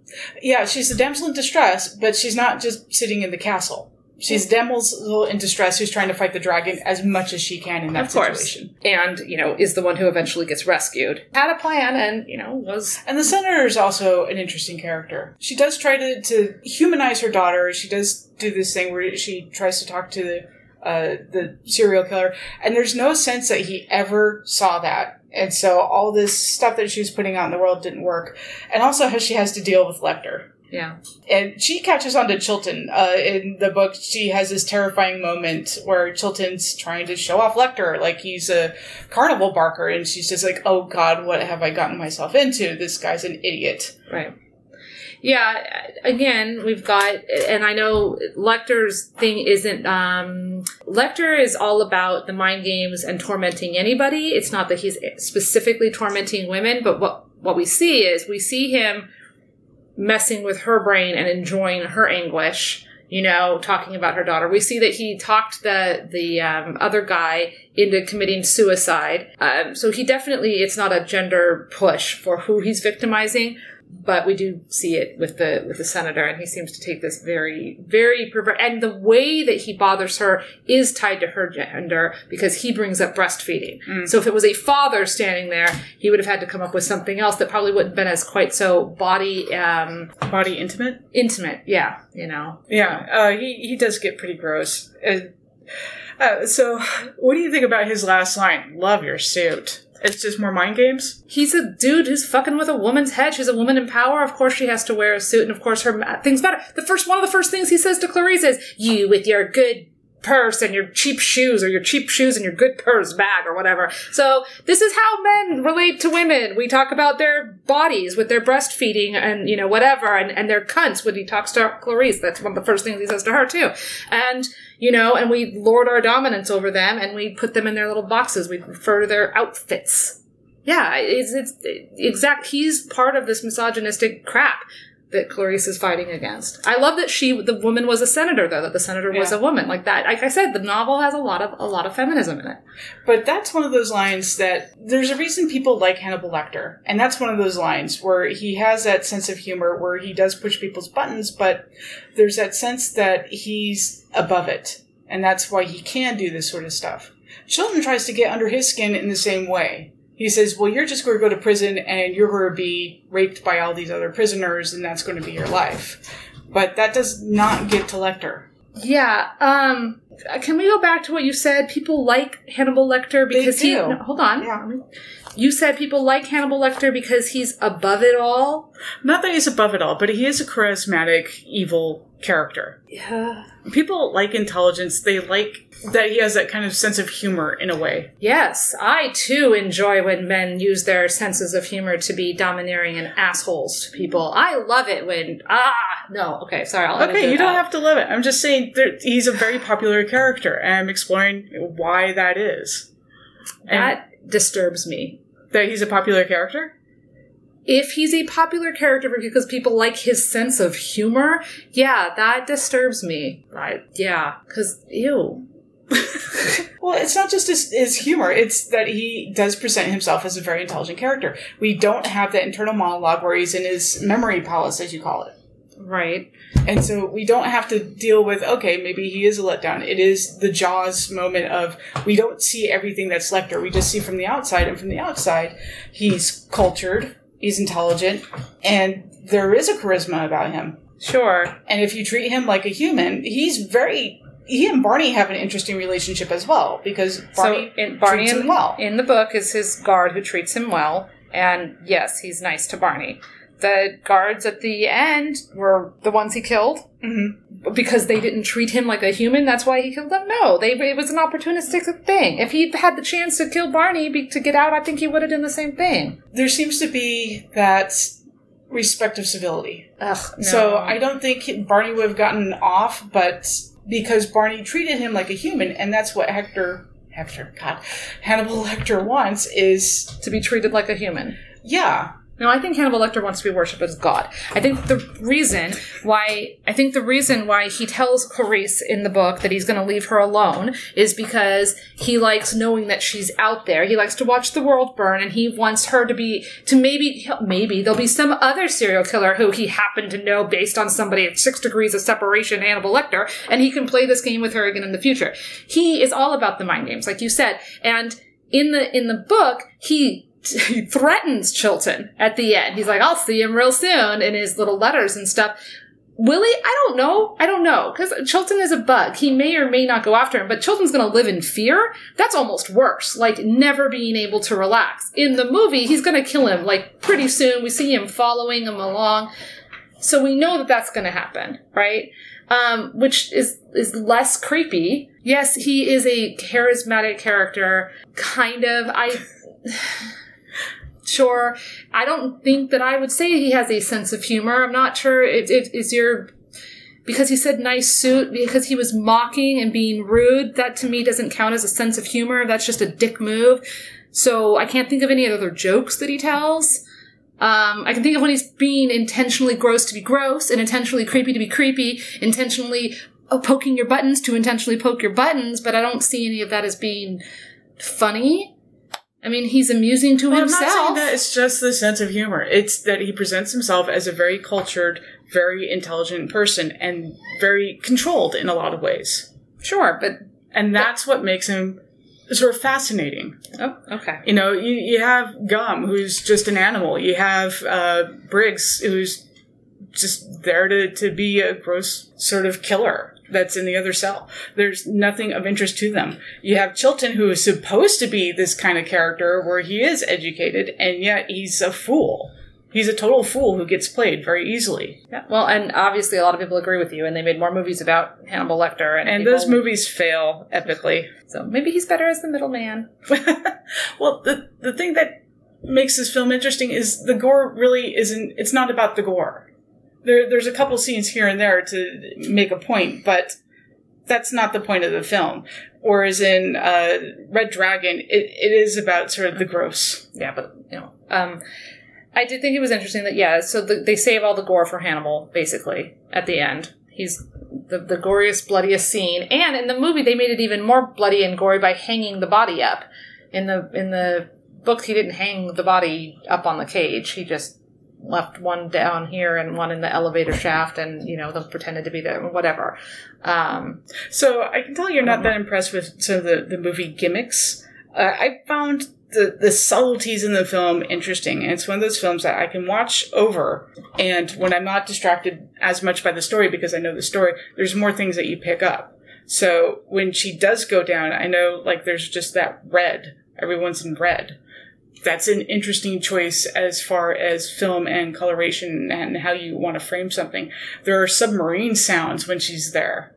yeah, she's the damsel in distress, but she's not just sitting in the castle. She's mm. damsel in distress who's trying to fight the dragon as much as she can in that Of situation. And, you know, is the one who eventually gets rescued. Had a plan and, you know, was. And the senator is also an interesting character. She does try to, to humanize her daughter. She does do this thing where she tries to talk to the uh, the serial killer, and there's no sense that he ever saw that. And so all this stuff that she was putting out in the world didn't work. And also how she has to deal with Lecter. Yeah. And she catches on to Chilton. Uh, in the book, she has this terrifying moment where Chilton's trying to show off Lecter like he's a carnival barker, and she's just like, "Oh God, what have I gotten myself into? This guy's an idiot." Right. Yeah, again, we've got, and I know Lecter's thing isn't, um, Lecter is all about the mind games and tormenting anybody. It's not that he's specifically tormenting women, but what, what we see is we see him messing with her brain and enjoying her anguish. You know, talking about her daughter. We see that he talked the the um, other guy into committing suicide. Um, so he definitely, it's not a gender push for who he's victimizing, but we do see it with the with the senator, and he seems to take this very, very perver- and the way that he bothers her is tied to her gender because he brings up breastfeeding. So if it was a father standing there, he would have had to come up with something else that probably wouldn't have been as quite so body um, Body intimate. intimate. Yeah, you know. Yeah, uh, he he does get pretty gross. Uh, uh, so, what do you think about his last line? Love your suit. It's just more mind games. He's a dude who's fucking with a woman's head. She's a woman in power. Of course, she has to wear a suit, and of course, her ma- things matter. The first one of the first things he says to Clarice is, "You with your good." Purse and your cheap shoes, or your cheap shoes and your good purse bag, or whatever. So this is how men relate to women. We talk about their bodies with their breastfeeding and you know whatever, and and their cunts when he talks to Clarice. That's one of the first things he says to her too. And you know, and we lord our dominance over them, and we put them in their little boxes. We refer to their outfits. Yeah, it's it's exact. He's part of this misogynistic crap that Clarice is fighting against. I love that she, the woman, was a senator, though. That the senator was a woman, like that. Like I said, the novel has a lot of a lot of feminism in it. But that's one of those lines that there's a reason people like Hannibal Lecter. And that's one of those lines where he has that sense of humor where he does push people's buttons, but there's that sense that he's above it. And that's why he can do this sort of stuff. Chilton tries to get under his skin in the same way. He says, Well, you're just going to go to prison and you're going to be raped by all these other prisoners, and that's going to be your life. But that does not get to Lecter. Yeah. Um. Can we go back to what you said? People like Hannibal Lecter because he. no, hold on. Yeah. You said people like Hannibal Lecter because he's above it all. Not that he's above it all, but he is a charismatic, evil character. Yeah. People like intelligence. They like that he has that kind of sense of humor in a way. Yes, I too enjoy when men use their senses of humor to be domineering and assholes to people. I love it when ah no okay sorry I'll Okay, you don't out. have to love it. I'm just saying he's a very popular character, and I'm exploring why that is. And that disturbs me. that he's a popular character? If he's a popular character because people like his sense of humor, yeah, that disturbs me. Right? Yeah, because ew. Well, it's not just his, his humor, it's that he does present himself as a very intelligent character. We don't have that internal monologue where he's in his memory palace, as you call it. Right. And so we don't have to deal with, okay, maybe he is a letdown. It is the Jaws moment of we don't see everything that's Lecter. We just see from the outside. And from the outside, he's cultured, he's intelligent, and there is a charisma about him. Sure. And if you treat him like a human, he's very. He and Barney have an interesting relationship as well because Barney, so in, Barney treats in, him well. in the book is his guard who treats him well, and yes, he's nice to Barney. The guards at the end were the ones he killed Mhm. because they didn't treat him like a human. That's why he killed them. No, they it was an opportunistic thing. If he had the chance to kill Barney be, to get out, I think he would have done the same thing. There seems to be that respect of civility. Ugh. No. So I don't think Barney would have gotten off, but because Barney treated him like a human, and that's what Hector, Hector, God, Hannibal Lecter wants is, to be treated like a human. yeah. No, I think Hannibal Lecter wants to be worshipped as God. I think the reason why I think the reason why he tells Clarice in the book that he's going to leave her alone is because he likes knowing that she's out there. He likes to watch the world burn, and he wants her to be to maybe maybe there'll be some other serial killer who he happened to know based on somebody at six degrees of separation, Hannibal Lecter, and he can play this game with her again in the future. He is all about the mind games, like you said, and in the in the book he he threatens Chilton at the end. He's like, I'll see him real soon in his little letters and stuff. Willie. I don't know. I don't know. Because Chilton is a bug. He may or may not go after him, but Chilton's going to live in fear. That's almost worse. Like never being able to relax. In the movie, he's going to kill him. Like pretty soon, we see him following him along. So we know that that's going to happen, right? Um, which is is less creepy. Yes, he is a charismatic character. Kind of. I. sure. I don't think that I would say he has a sense of humor. I'm not sure. It, it, is your because he said nice suit because he was mocking and being rude. That to me doesn't count as a sense of humor. That's just a dick move. So I can't think of any other jokes that he tells. Um, I can think of when he's being intentionally gross to be gross and intentionally creepy to be creepy, intentionally oh, poking your buttons to intentionally poke your buttons, but I don't see any of that as being funny. I mean, he's amusing to Well, I'm not saying that it's just the sense of humor. It's that he presents himself as a very cultured, very intelligent person and very controlled in a lot of ways. Sure, but And that's what makes him sort of fascinating. oh, okay. You know, you, you have Gumb, who's just an animal. You have uh, Miggs, who's just there to, to be a gross sort of killer that's in the other cell. There's nothing of interest to them. You have Chilton, who is supposed to be this kind of character where he is educated, and yet he's a fool. He's a total fool who gets played very easily. Yeah. Well, and obviously a lot of people agree with you, and they made more movies about Hannibal Lecter, and, And people- those movies fail epically. So maybe he's better as the middleman. well, the the thing that makes this film interesting is the gore really isn't. It's not about the gore. There, there's a couple scenes here and there to make a point, but that's not the point of the film. Whereas in uh, Red Dragon, it, it is about sort of the gross. Yeah, but you know, um, I did think it was interesting that yeah. So the, they save all the gore for Hannibal basically at the end. He's the the goriest, bloodiest scene, and in the movie they made it even more bloody and gory by hanging the body up. In the in the book, he didn't hang the body up on the cage. He just left one down here and one in the elevator shaft, and you know, them pretended to be there, whatever. Um, So I can tell you're not that impressed with some of the, the movie gimmicks. Uh, I found the, the subtleties in the film interesting. And it's one of those films that I can watch over. And when I'm not distracted as much by the story because I know the story, there's more things that you pick up. So when she does go down, I know like there's just that red. Everyone's in red. That's an interesting choice as far as film and coloration and how you want to frame something. There are submarine sounds when she's there.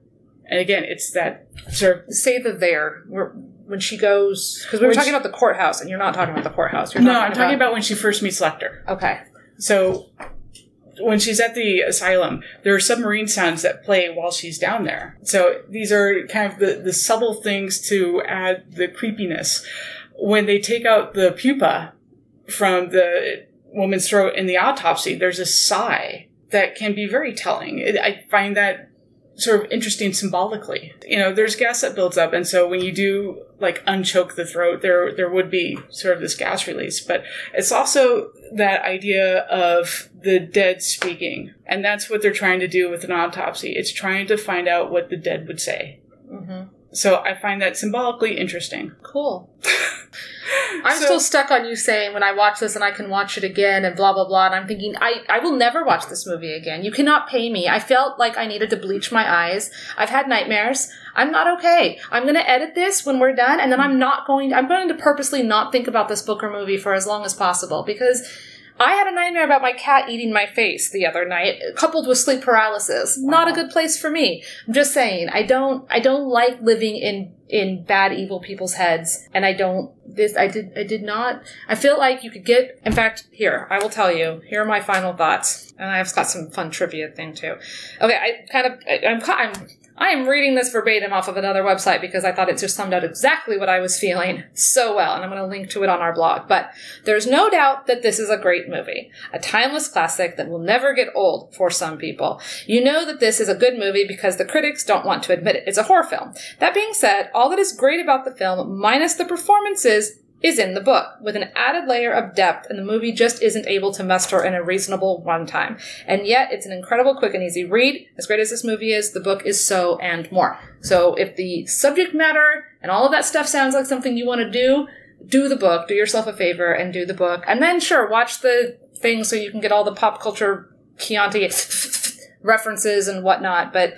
And again, it's that sort of say the there where, when she goes because we were talking she- about the courthouse, and you're not talking about the courthouse. You're no, I'm talking about when she first meets Lecter. okay. So when she's at the asylum, there are submarine sounds that play while she's down there. So these are kind of the, the subtle things to add the creepiness. When they take out the pupa from the woman's throat in the autopsy, there's a sigh that can be very telling. I find that sort of interesting symbolically. You know, there's gas that builds up, and so when you do like unchoke the throat, there there would be sort of this gas release. But it's also that idea of the dead speaking, and that's what they're trying to do with an autopsy. It's trying to find out what the dead would say. Mm-hmm. So I find that symbolically interesting. Cool. I'm So- still stuck on you saying when I watch this and I can watch it again and blah blah blah. And I'm thinking I I will never watch this movie again. You cannot pay me. I felt like I needed to bleach my eyes. I've had nightmares. I'm not okay. I'm going to edit this when we're done, and then I'm not going. to, I'm going to purposely not think about this book or movie for as long as possible because. I had a nightmare about my cat eating my face the other night, coupled with sleep paralysis. Not a good place for me. I'm just saying, I don't, I don't like living in in bad, evil people's heads, and I don't. This, I did, I did not. I feel like you could get. In fact, here I will tell you. Here are my final thoughts, and I've got some fun trivia thing too. Okay, I kind of, I, I'm, I'm. I am reading this verbatim off of another website because I thought it just summed out exactly what I was feeling so well, and I'm going to link to it on our blog. But there's no doubt that this is a great movie, a timeless classic that will never get old for some people. You know that this is a good movie because the critics don't want to admit it. It's a horror film. That being said, all that is great about the film, minus the performances, is in the book with an added layer of depth and the movie just isn't able to muster in a reasonable runtime. And yet it's an incredible quick and easy read. As great as this movie is, the book is so and more. So if the subject matter and all of that stuff sounds like something you want to do, do the book, do yourself a favor and do the book. And then sure, watch the thing so you can get all the pop culture Chianti references and whatnot, but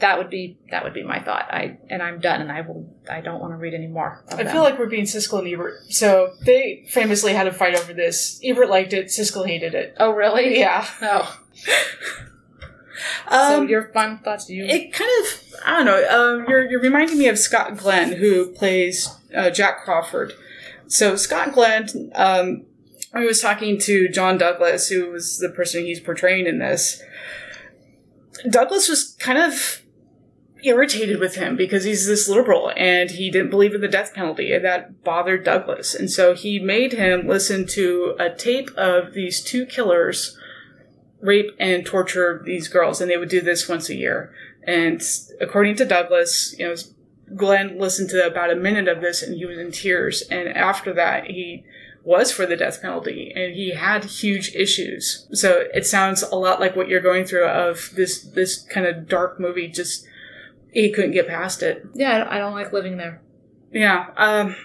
that would be that would be my thought. I and I'm done, and I will. I don't want to read any more. I them. feel like we're being Siskel and Ebert. So they famously had a fight over this. Ebert liked it. Siskel hated it. Oh really? Yeah. Oh. so Um, your final thoughts? You it kind of I don't know. Um, you're you're reminding me of Scott Glenn, who plays uh, Jack Crawford. So Scott Glenn, um, I was talking to John Douglas, who was the person he's portraying in this. Douglas was kind of irritated with him because he's this liberal and he didn't believe in the death penalty and that bothered Douglas. And so he made him listen to a tape of these two killers rape and torture these girls and they would do this once a year. And according to Douglas, you know, Glenn listened to about a minute of this and he was in tears. And after that, he was for the death penalty and he had huge issues. So it sounds a lot like what you're going through of this, this kind of dark movie. Just, he couldn't get past it. yeah, I don't, like living there. Yeah. Um,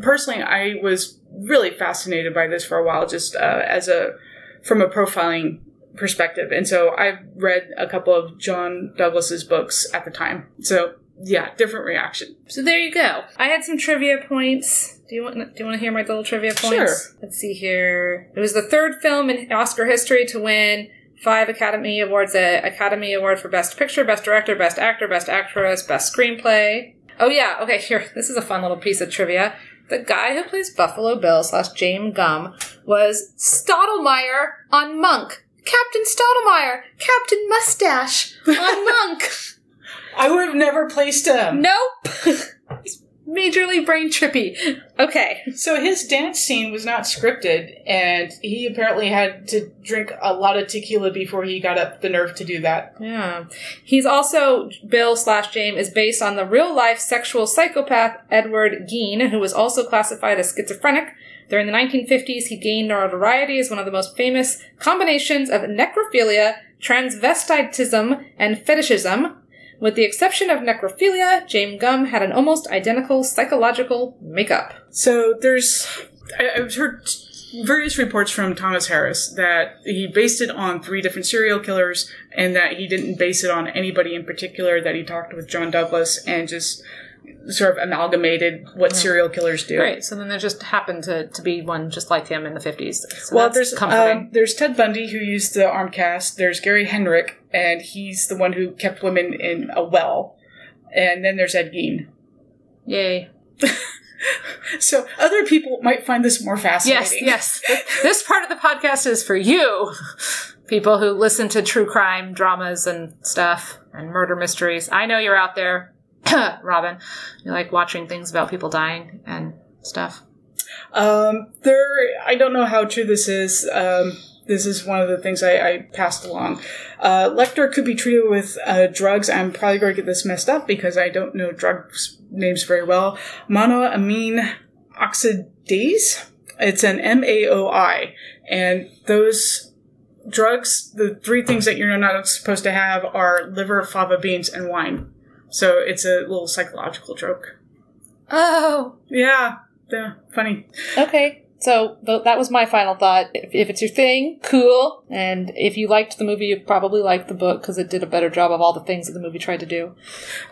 personally, I was really fascinated by this for a while, just uh, as a from a profiling perspective, and so I read a couple of John Douglas's books at the time. So yeah, different reaction. So there you go. I had some trivia points. Do you want do you want to hear my little trivia points? Sure. Let's see here. It was the third film in Oscar history to win five Academy Awards: a Academy Award for Best Picture, Best Director, Best Actor, Best Actress, Best Screenplay. Oh yeah, okay. Here, this is a fun little piece of trivia. The guy who plays Buffalo Bill slash James Gumb was Stottlemeyer on Monk. Captain Stottlemeyer, Captain Mustache on Monk. I would have never placed him. Nope. Majorly brain trippy. Okay. So his dance scene was not scripted, and he apparently had to drink a lot of tequila before he got up the nerve to do that. Yeah. He's also, Bill slash James is based on the real life sexual psychopath Edward Gein, who was also classified as schizophrenic. During the 1950s, he gained notoriety as one of the most famous combinations of necrophilia, transvestitism, and fetishism. With the exception of necrophilia, James Gumb had an almost identical psychological makeup. So there's, I, I've heard various reports from Thomas Harris that he based it on three different serial killers and that he didn't base it on anybody in particular, that he talked with John Douglas and just sort of amalgamated what serial killers do. Right. So then there just happened to, to be one just like him in the 50s. So well, that's there's um, there's Ted Bundy who used the arm cast. There's Gary Heidnik, and he's the one who kept women in a well. And then there's Ed Gein. Yay. So other people might find this more fascinating. Yes, fascinating. yes. this part of the podcast is for you, people who listen to true crime dramas and stuff and murder mysteries. I know you're out there, Robin. You like watching things about people dying and stuff. Um, there, I don't know how true this is. Um, this is one of the things I, I passed along. Uh, Lecter could be treated with uh, drugs. I'm probably going to get this messed up because I don't know drugs names very well. Monoamine oxidase. It's an MAOI, and those drugs, the three things that you're not supposed to have are liver, fava beans, and wine. So it's a little psychological joke. Oh, Yeah, yeah, funny. okay. So th- that was my final thought. If, if it's your thing, cool. And if you liked the movie, you probably liked the book because it did a better job of all the things that the movie tried to do.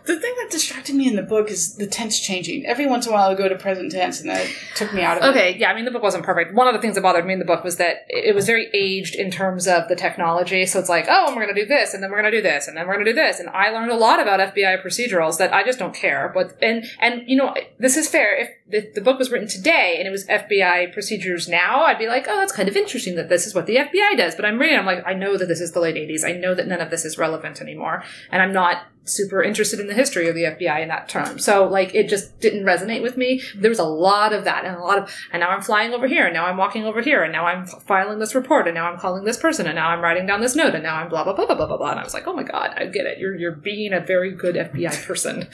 The thing that distracted me in the book is the tense changing. Every once in a while, I go to present tense, and that took me out of it. Okay, yeah, I mean, the book wasn't perfect. One of the things that bothered me in the book was that it was very aged in terms of the technology. So it's like, oh, and we're going to do this, and then we're going to do this, and then we're going to do this. And I learned a lot about FBI procedurals that I just don't care. But and and you know, this is fair. If the, the book was written today and it was FBI procedures now, I'd be like, oh, that's kind of interesting that this is what the FBI does. But I'm reading, I'm like, I know that this is the late '80s. I know that none of this is relevant anymore, and I'm not super interested in the history of the FBI in that term. So like it just didn't resonate with me. There was a lot of that and a lot of and now I'm flying over here and now I'm walking over here and now I'm filing this report and now I'm calling this person and now I'm writing down this note and now I'm blah blah blah blah blah blah blah. And I was like, oh my god, I get it. You're you're being a very good FBI person.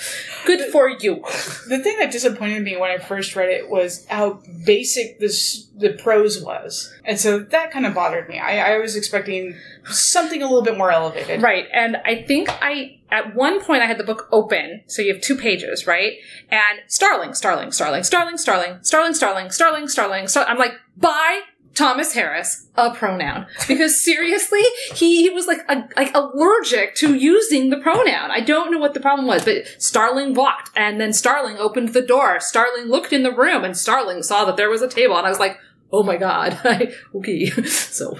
Good for you. The thing that disappointed me when I first read it was how basic this the prose was, and so that kind of bothered me. I, I was expecting something a little bit more elevated. Right. And I think I, at one point, I had the book open. So you have two pages, right? And Starling, Starling, Starling, Starling, Starling, Starling, Starling, Starling, Starling, Starling. I'm like, buy Thomas Harris a pronoun because seriously, he, he was like a, like allergic to using the pronoun. I don't know what the problem was, but Starling walked and then Starling opened the door. Starling looked in the room and Starling saw that there was a table and I was like, oh my god, okay. so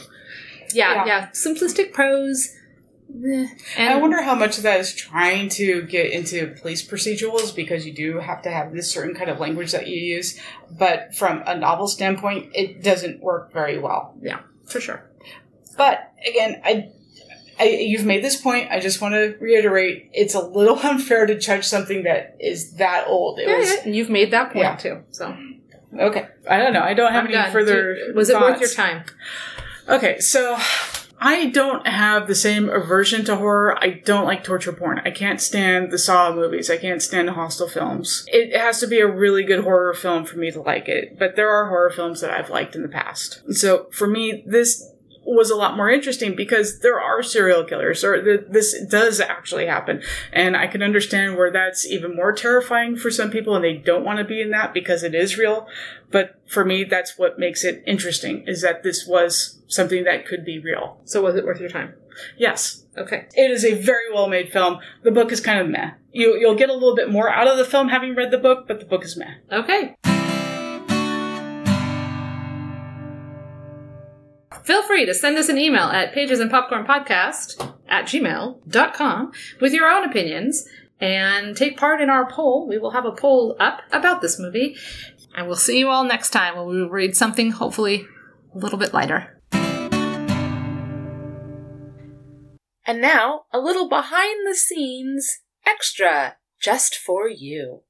yeah, Yeah. yeah, simplistic prose. And I wonder how much of that is trying to get into police procedurals because you do have to have this certain kind of language that you use. But from a novel standpoint, it doesn't work very well. yeah, for sure. But again, I, I you've made this point. I just want to reiterate: it's a little unfair to judge something that is that old. It Yeah, was yeah, and you've made that point Yeah. too. So okay. I don't know. I don't have I'm any done. further. Was it worth your time? Okay, so I don't have the same aversion to horror. I don't like torture porn. I can't stand the Saw movies. I can't stand the Hostel films. It has to be a really good horror film for me to like it. But there are horror films that I've liked in the past. So for me, this was a lot more interesting because there are serial killers or th- this does actually happen. And i can understand where that's even more terrifying for some people and they don't want to be in that because it is real. But for me that's what makes it interesting is that this was something that could be real. So was it worth your time? yes. Okay. it is a very well made film. The book is kind of meh. You, you'll get a little bit more out of the film having read the book but the book is meh. Okay. Feel free to send us an email at pagesandpopcornpodcast at gmail.com with your own opinions and take part in our poll. We will have a poll up about this movie. And we'll see you all next time when we will read something hopefully a little bit lighter. And now, a little behind the scenes extra just for you.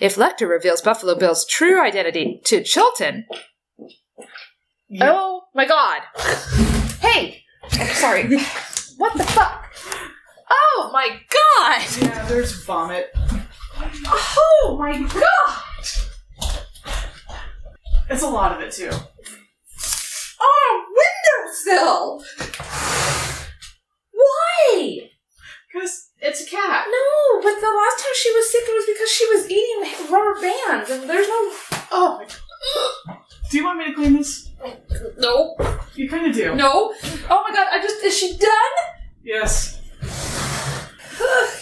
If Lecter reveals Buffalo Bill's true identity to Chilton, oh my god! Hey, I'm sorry. what the fuck? Oh my god! yeah there's vomit Oh my god! it's a lot of it too Oh, windowsill! Why? because it's a cat No, but the last time she was sick, it was because she was eating rubber bands, and there's no. oh do you want me to clean this No, you kind of do no. Oh my god! I just is she done? yes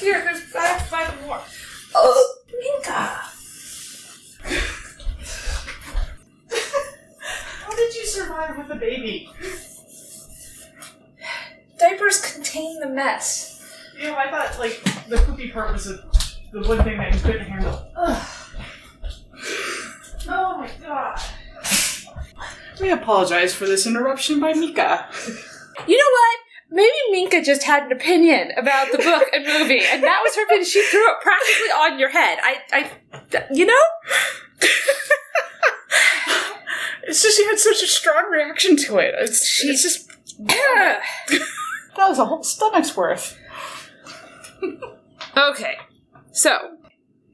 here, there's five, five more. Oh, Minka. How did you survive with a baby? Diapers contain the mess. You know, I thought like the poopy part was a, the one thing that you couldn't handle. Oh my god. We apologize for this interruption by Mika. You know what? Maybe Minka just had an opinion about the book and movie, and that was her opinion. She threw it practically on your head. I, I, you know? It's just you had such a strong reaction to it. It's, it's just that was a whole stomach's worth. Okay, so